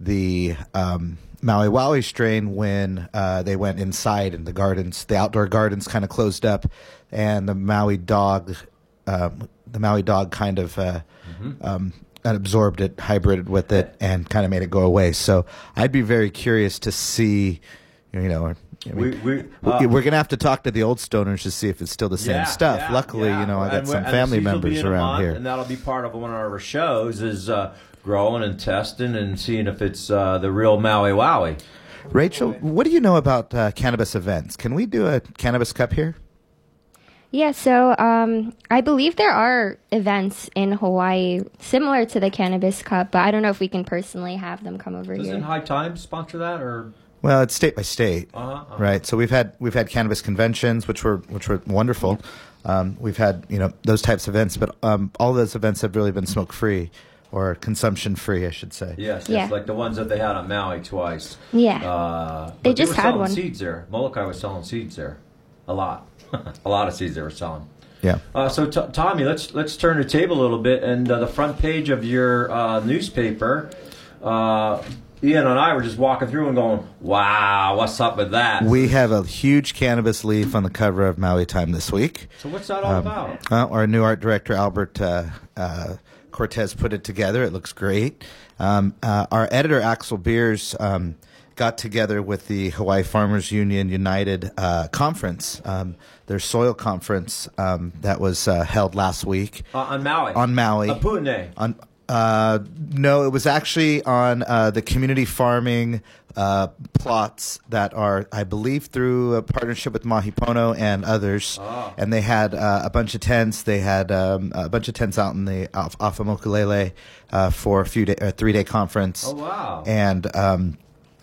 the um, Maui Wowie strain when uh, they went inside and the gardens, the outdoor gardens kind of closed up and the Maui dog, um, the Maui dog kind of uh, um, absorbed it, hybrided with it, and kind of made it go away. So I'd be very curious to see, you know, I mean, We- we, uh, we- we're gonna have to talk to the old stoners to see if it's still the same Yeah, stuff. yeah, Luckily, yeah. you know, I got some family the seeds will be members around month, here. and that'll be part of one of our shows is uh, growing and testing and seeing if it's uh, the real Maui Wowie. Rachel, what do you know about uh, cannabis events? Can we do a cannabis cup here? Yeah, so um, I believe there are events in Hawaii similar to the Cannabis Cup, but I don't know if we can personally have them come over Doesn't here. High Times sponsor that or? Well, it's state by state, Uh-huh, uh-huh. right? So we've had we've had cannabis conventions, which were which were wonderful. Um, we've had you know those types of events, but um, all those events have really been smoke free or consumption free, I should say. Yes, Yeah. yes, like the ones that they had on Maui twice. Yeah. Uh, They but just were had selling one. seeds there. Molokai was selling seeds there, a lot, (laughs) a lot of seeds they were selling. Yeah. Uh, so t- Tommy, let's let's turn the table a little bit, and uh, the front page of your uh, newspaper. Uh, Ian and I were just walking through and going, "Wow, what's up with that?" We have a huge cannabis leaf on the cover of Maui Time this week. so what's that all Um, about? Uh, our new art director Albert uh, uh, Cortez put it together. It looks great. Um, uh, our editor Axel Beers um, got together with the Hawaii Farmers Union United uh, conference, um, their soil conference um, that was uh, held last week Uh, on Maui. on Maui. A Pune. On uh, no, it was actually on uh, the community farming uh, plots that are, I believe, through a partnership with Mahi Pono and others. Ah. And they had uh, a bunch of tents. They had um, a bunch of tents out in the off, off of Mokulele uh, for a few day, a three day conference. Oh wow. And um,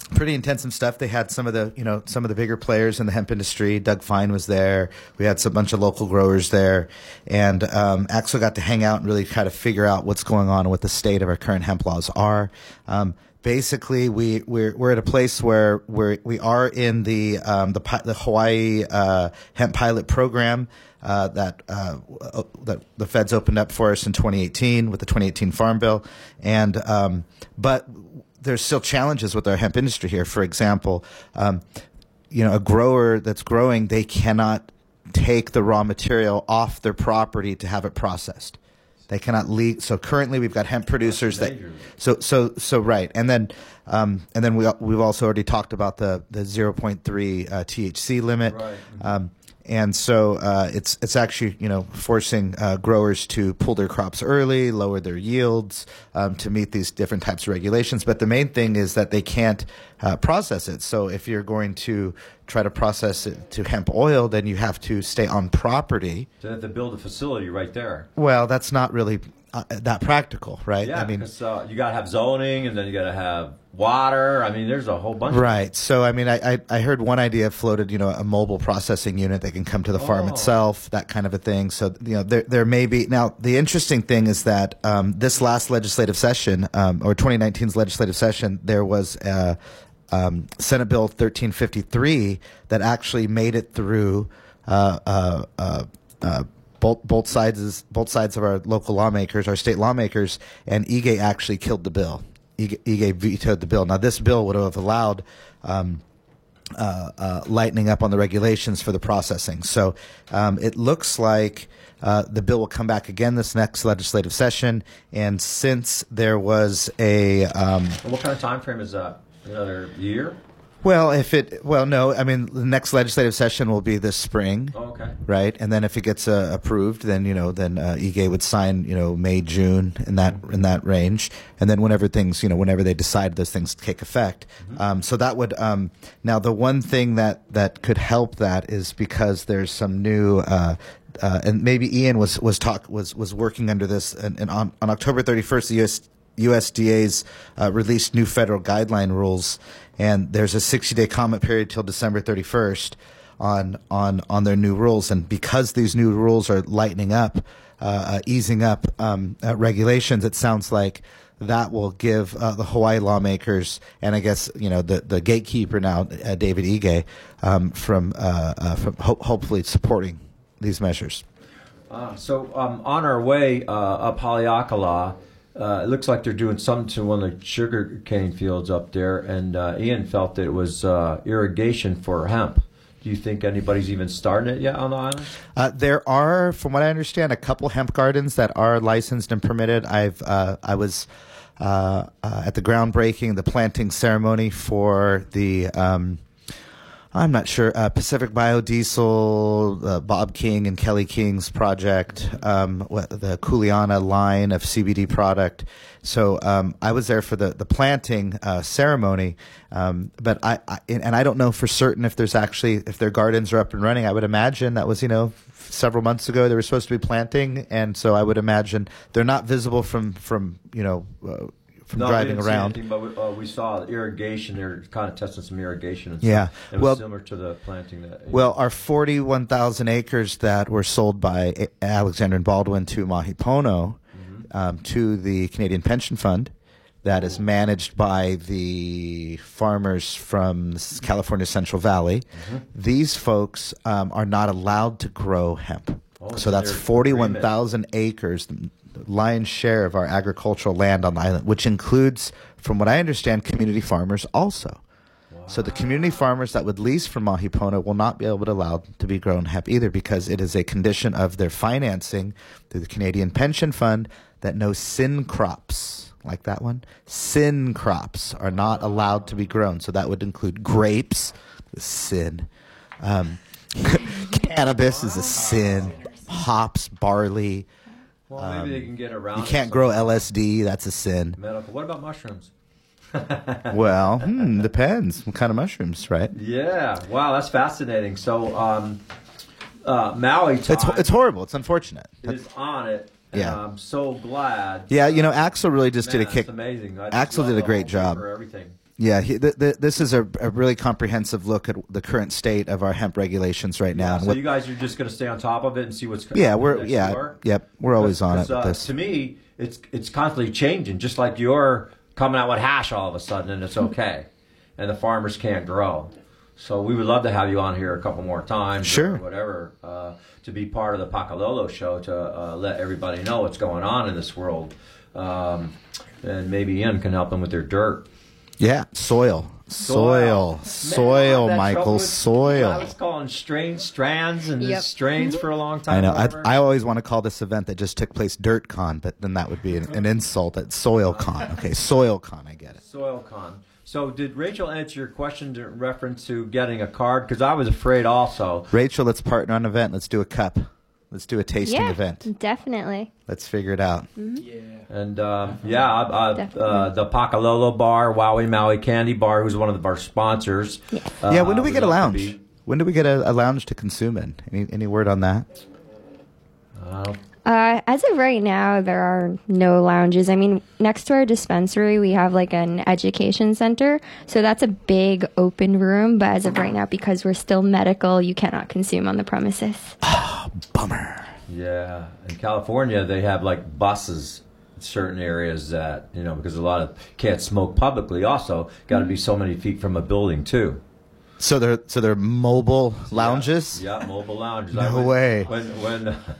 pretty intensive stuff. They had some of the you know some of the bigger players in the hemp industry. Doug Fine was there. We had some bunch of local growers there, and um, Axel got to hang out and really kind of figure out what's going on what the state of our current hemp laws are. Um, basically, we we're, we're at a place where we're, we are in the um, the the Hawaii uh, hemp pilot program. Uh, that uh, that the feds opened up for us in 2018 with the 2018 Farm Bill, and um, but there's still challenges with our hemp industry here. For example, um, you know, a grower that's growing, they cannot take the raw material off their property to have it processed. They cannot leak. So currently, we've got hemp producers that. So so so right, and then um, and then we we've also already talked about the the 0.3 uh, THC limit. Right. Um, and so uh, it's it's actually you know forcing uh, growers to pull their crops early, lower their yields um, to meet these different types of regulations. But the main thing is that they can't uh, process it. So if you're going to try to process it to hemp oil, then you have to stay on property. So they have to build a facility right there. Well, that's not really uh, that practical, right? Yeah, I mean, uh, you got to have zoning, and then you got to have water. I mean, there's a whole bunch. Right. So, I mean, I, I, I heard one idea floated, you know, a mobile processing unit that can come to the farm Oh. itself, that kind of a thing. So, you know, there, there may be. Now, the interesting thing is that um, this last legislative session, um, or 2019's legislative session, there was uh, um, Senate Bill 1353 that actually made it through. Uh, uh, uh, uh, both both sides both sides of our local lawmakers, our state lawmakers, and Ige actually killed the bill. Ige, Ige vetoed the bill. Now, this bill would have allowed um, uh, uh, lightening up on the regulations for the processing. So um, it looks like uh, the bill will come back again this next legislative session. And since there was a um, what kind of time frame is that? Another year? Well, if it well, no, I mean the next legislative session will be this spring. Oh, okay. Right, and then if it gets uh, approved, then you know, then uh, Ige would sign, you know, May, June in that in that range, and then whenever things, you know, whenever they decide those things take effect. Um, so that would um, now the one thing that that could help that is because there's some new. Uh, uh, and maybe Ian was was talk was was working under this, and, and on, on October 31st, the US, USDA's uh, released new federal guideline rules, and there's a 60 day comment period till December 31st on on on their new rules. And because these new rules are lightening up, uh, uh, easing up um, uh, regulations, it sounds like that will give uh, the Hawaii lawmakers and I guess you know the the gatekeeper now, uh, David Ige, um, from uh, from ho- hopefully supporting these measures. So um, on our way up Haleakala, uh, it looks like they're doing something to one of the sugar cane fields up there, and uh, Ian felt that it was uh, irrigation for hemp. Do you think anybody's even starting it yet on the island? Uh, there are, from what I understand, a couple hemp gardens that are licensed and permitted. I've uh, I was uh, uh, at the groundbreaking, the planting ceremony for the. Um, I'm not sure. Uh, Pacific Biodiesel, uh, Bob King and Kelly King's project, um, the Kuleana line of CBD product. So um, I was there for the the planting uh, ceremony, um, but I, I and I don't know for certain if there's actually if their gardens are up and running. I would imagine that was you know several months ago they were supposed to be planting, and so I would imagine they're not visible from from you know. From no, driving around. anything, but we, uh, we saw irrigation. They're kind of testing some irrigation. And Yeah. stuff. It was Well- similar to the planting that. Well, our 41,000 acres that were sold by Alexander and Baldwin to Mahi Pono um, to the Canadian Pension Fund, that is managed by the farmers from California Central Valley. These folks um, are not allowed to grow hemp. Oh, so so that's 41,000 acres, lion's share of our agricultural land on the island, which includes, from what I understand, community farmers also. So the community farmers that would lease from Mahi Pono will not be able to allow to be grown hemp either because it is a condition of their financing through the Canadian Pension Fund that no sin crops, like that one, sin crops are not allowed to be grown. So that would include grapes, sin. Um, (laughs) cannabis is a sin. Hops, barley. Well, maybe they can get around. You can't grow LSD. That's a sin. medical. What about mushrooms? (laughs) Well, hmm, depends. What kind of mushrooms, right? Yeah. Wow, that's fascinating. So, um, uh, Maui time It's it's horrible. It's unfortunate. is on it. Yeah. I'm so glad. Yeah, you know, Axel really just Man, did a that's kick. amazing. Axel did a great job. For everything. Yeah, he, th- th- this is a, a really comprehensive look at the current state of our hemp regulations right now. and So what- you guys are just going to stay on top of it and see what's yeah, we're yeah, door? yep, we're always on it uh, this. To me, it's it's constantly changing. Just like you're coming out with hash all of a sudden, and it's okay, and the farmers can't grow. So we would love to have you on here a couple more times, Sure. or whatever, uh, to be part of the Pakalolo show to uh, let everybody know what's going on in this world, um, and maybe Ian can help them with their dirt. Yeah, soil, soil, soil, Man, that trouble Michael, with- I soil. was calling strange strands and Yep. strains for a long time. I know. I. I always want to call this event that just took place Dirt Con, but then that would be an, an insult at Soil Con. Okay, Soil Con, I get it. Soil con. So, did Rachel answer your question in reference to getting a card? Because I was afraid also. Rachel, let's partner on an event. Let's do a cup. Let's do a tasting yeah, event. definitely. Let's figure it out. Yeah. And um, yeah, I, I, uh, the Pakalolo Bar, Wowie Maui Candy Bar, who's one of our sponsors. Uh, yeah, when do we get a lounge? When do we get a, a lounge to consume in? Any any word on that? Uh, Uh, as of right now, there are no lounges. I mean, next to our dispensary, we have like an education center. So that's a big open room. But as of right now, because we're still medical, you cannot consume on the premises. Bummer. Yeah, in California they have like buses in certain areas that you know because a lot of can't smoke publicly. Also, got to be so many feet from a building too. So they're so they're mobile lounges. Yeah, mobile lounges. No I went- way. When when (laughs)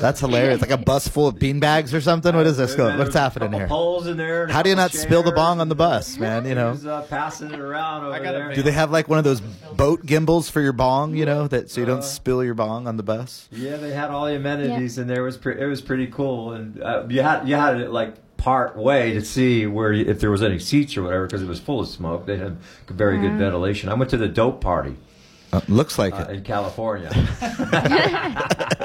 That's hilarious. Like a bus full of beanbags or something. What is this? going? What's happening here? Poles in there. How do you not spill the bong on the bus, man? You know. Uh, passing it around over there. Do they have like one of those boat gimbals for your bong? You know that so you Uh, don't spill your bong on the bus. Yeah, they had all the amenities, and there was pre- it was pretty cool. And uh, you had you had it like part way to see where if there was any seats or whatever because it was full of smoke. They had very good Mm. ventilation. I went to the dope party. Uh, looks like uh, it. in California. (laughs) (laughs)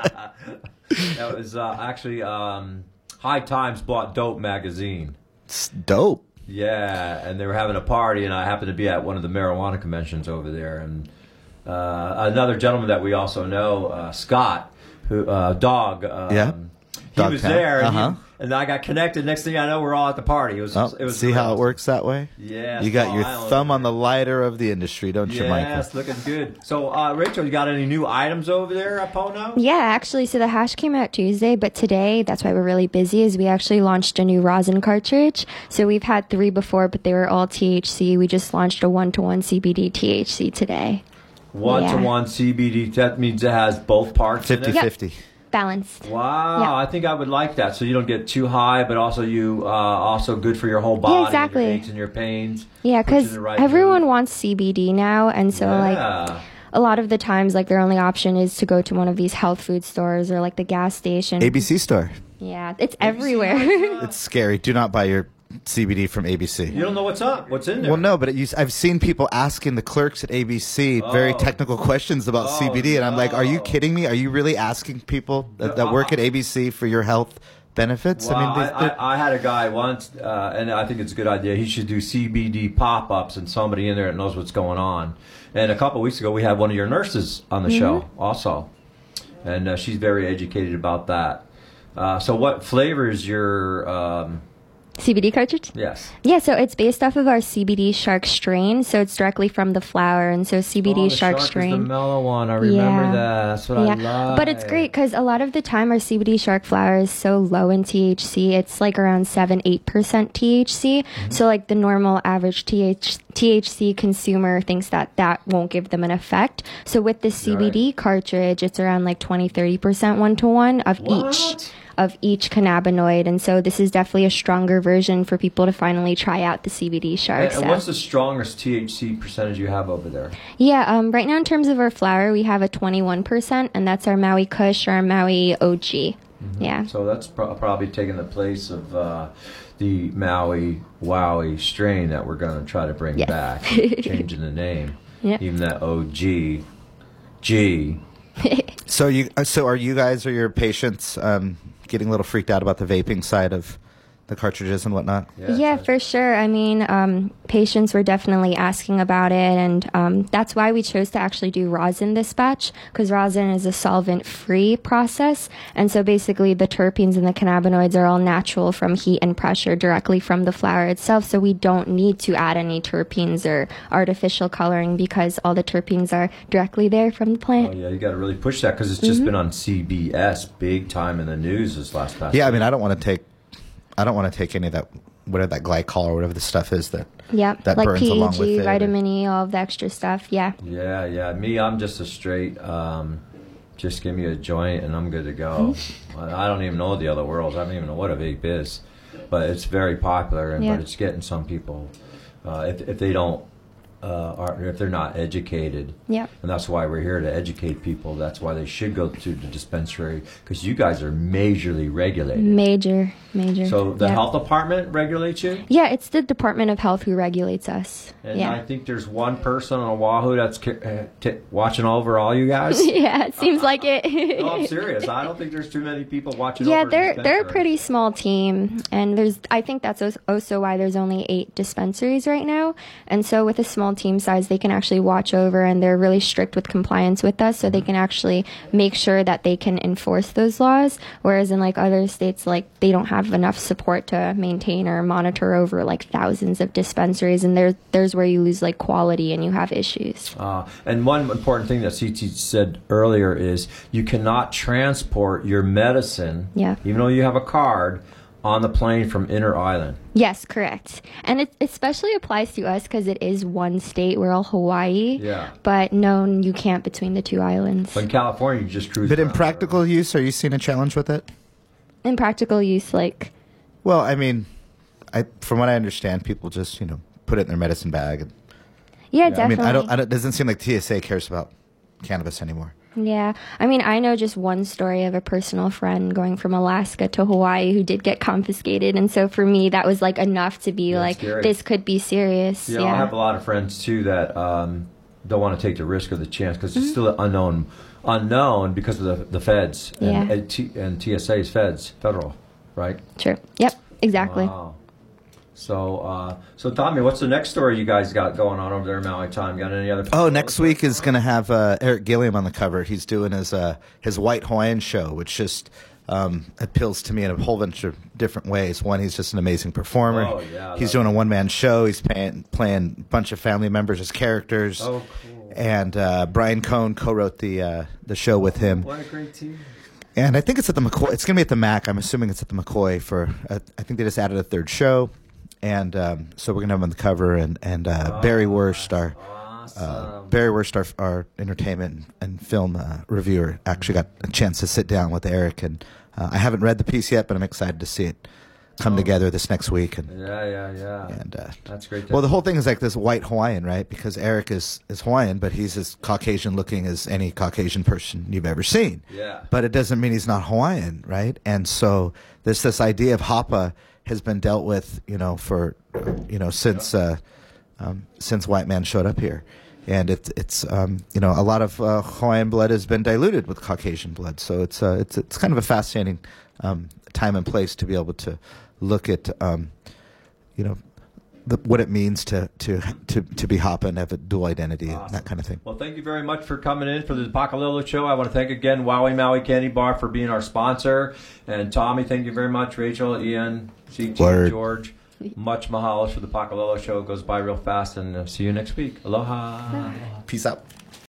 that was uh, actually um, High Times bought Dope magazine. It's dope. Yeah, and they were having a party, and I happened to be at one of the marijuana conventions over there. And uh, another gentleman that we also know, uh, Scott, who uh, dog. Um, Yeah. He Dog was Pound. there, and, he- Uh-huh. And I got connected. Next thing I know, we're all at the party. It was. Oh, it was see how it works that way? Yeah, You got your Island. thumb on the lighter of the industry, don't you, Michael? Yes, looking good. So, uh, Rachel, you got any new items over there at Pono? Yeah, actually, so the hash came out Tuesday, but today, that's why we're really busy, is we actually launched a new rosin cartridge. So we've had three before, but they were all THC. We just launched a one to one CBD THC today. One to one CBD. That means it has both parts. in it? 50 50. Balanced. Wow, Yeah. I think I would like that. So you don't get too high, but also you uh, also good for your whole body. and exactly. Your aches and your pains. Yeah, Puts you in because right everyone mood. wants CBD now, and so like a lot of the times, like their only option is to go to one of these health food stores or like the gas station. ABC store. Yeah, it's everywhere. (laughs) It's scary. Do not buy your CBD from ABC. You don't know what's up. What's in there? Well, no, but it, you, I've seen people asking the clerks at ABC very Oh. technical questions about Oh, CBD, and I'm like, "Are you kidding me? Are you really asking people that, that work at ABC for your health benefits?" Wow, I mean, I, they- they- I, I had a guy once, uh, and I think it's a good idea. He should do CBD pop ups and somebody in there that knows what's going on. And a couple weeks ago, we had one of your nurses on the show also, and uh, she's very educated about that. Uh, so, what flavors your? Um, CBD cartridge? yes. Yeah, so it's based off of our CBD shark strain. So it's directly from the flower, and so CBD Oh, the shark, is the strain. mellow one. I remember Yeah. that. That's what I like. But it's great because a lot of the time our CBD shark flower is so low in THC. It's like around 7 8% THC. Mm-hmm. So, like the normal average TH- THC consumer thinks that that won't give them an effect. So, with the CBD cartridge, it's around like 20 30% one to one of each. What? Of each cannabinoid, and so this is definitely a stronger version for people to finally try out the CBD shark. And, and what's the strongest THC percentage you have over there? Yeah, um, right now in terms of our flower, we have a 21%, and that's our Maui Kush or our Maui OG. Yeah. So that's pro- probably taking the place of uh, the Maui Wowie strain that we're going to try to bring Yes. back, (laughs) changing the name. Yep. Even that OG, G. (laughs) so you, uh, so are you guys or your patients um, getting a little freaked out about the vaping side of the cartridges and whatnot? Yeah, for sure. I mean, um, patients were definitely asking about it, and um, that's why we chose to actually do rosin this batch, because rosin is a solvent free process. And so basically, the terpenes and the cannabinoids are all natural from heat and pressure directly from the flower itself. So we don't need to add any terpenes or artificial coloring because all the terpenes are directly there from the plant. Oh plant. yeah, you got to really push that because it's just Mhm. been on CBS big time in the news this last past. Yeah, I mean, I don't want to take, I don't want to take any of that, whatever that glycol or whatever the stuff is that Yep, that like burns along with PEG, it. vitamin E, all of the extra stuff. Yeah. Yeah, yeah. Me, I'm just a straight. Um, just give me a joint and I'm good to go. I I don't even know the other worlds. I don't even know what a vape is, but it's very popular, and Yeah. but it's getting some people. Uh, if if they don't uh, are if they're not educated. Yeah. And that's why we're here to educate people. That's why they should go to the dispensary because you guys are majorly regulated. Major, major. So the Yeah. health department regulates you. Yeah, it's the Department of Health who regulates us. And yeah. I think there's one person on Oahu that's uh, t- watching over all you guys. (laughs) yeah, it seems like it. (laughs) no, I'm (laughs) serious. I don't think there's too many people watching. yeah, they're they're a pretty small team, and there's I think that's also why there's only eight dispensaries right now. And so with a small team size, they can actually watch over, and they're really strict with compliance with us, so they Mm-hmm. can actually make sure that they can enforce those laws. Whereas in like other states, like they don't have enough support to maintain or monitor over like thousands of dispensaries, and there's there's where you lose like quality and you have issues. Uh, and one important thing that CT said earlier is you cannot transport your medicine, Yeah. even though you have a card, on the plane from Inner Island. Yes, correct. And it especially applies to us because it is one state. We're all Hawaii. Yeah. But no, you can't between the two islands. But in California, you just cruise. But in around. practical use, are you seeing a challenge with it? In practical use, like, Well, I mean, I from what I understand, people just you know put it in their medicine bag. And, yeah, I definitely. mean, I don't. I don't. It doesn't seem like TSA cares about cannabis anymore. Yeah. I mean, I know just one story of a personal friend going from Alaska to Hawaii who did get confiscated. And so for me, that was like enough to be like, scary. this could be serious. Yeah, Yeah. I have a lot of friends too that um, don't want to take the risk or the chance because Mm-hmm. it's still an unknown, unknown because of the the feds and, Yeah. and, T, and TSA is feds, federal, right? True. Yep. Exactly. Wow. So, uh, so Tommy, what's the next story you guys got going on over there in Maui Time? Got any other? Oh, next week is going to have uh, Eric Gilliom on the cover. He's doing his uh, his White Hawaiian show, which just um, appeals to me in a whole bunch of different ways. One, he's just an amazing performer. Oh, yeah, he's doing a one man show. He's playing playing a bunch of family members as characters. Oh, cool. And uh, Brian Cohn co-wrote the uh, the show with him. What a great team. And I think it's at the McCoy. It's going to be at the Mac. I'm assuming it's at the McCoy for. Uh, I think they just added a third show, and um, so we're going to have him on the cover. And and uh, Barry Wurst, our uh, Barry Wurst, our, our entertainment and film uh, reviewer, actually got a chance to sit down with Eric. And uh, I haven't read the piece yet, but I'm excited to see it come together this next week. And Yeah, yeah, yeah. and uh, That's great. well, the whole thing is like this white Hawaiian, right? Because Eric is, is Hawaiian, but he's as Caucasian looking as any Caucasian person you've ever seen. Yeah. But it doesn't mean he's not Hawaiian, right? And so this this idea of Hapa has been dealt with, you know, for you know since uh, um, since white man showed up here, and it's it's um, you know a lot of uh, Hawaiian blood has been diluted with Caucasian blood, so it's uh, it's it's kind of a fascinating um, time and place to be able to look at um, you know the, what it means to to to to be Hapa and have a dual identity and that kind of thing. Well, thank you very much for coming in for the Pakalolo Show. I want to thank again Wowie Maui Candy Bar for being our sponsor. And Tommy, thank you very much. Rachel, Ian, CT, Word. George. Much mahalos for the Pakalolo Show. It goes by real fast. And uh, see you next week. Aloha. Peace out.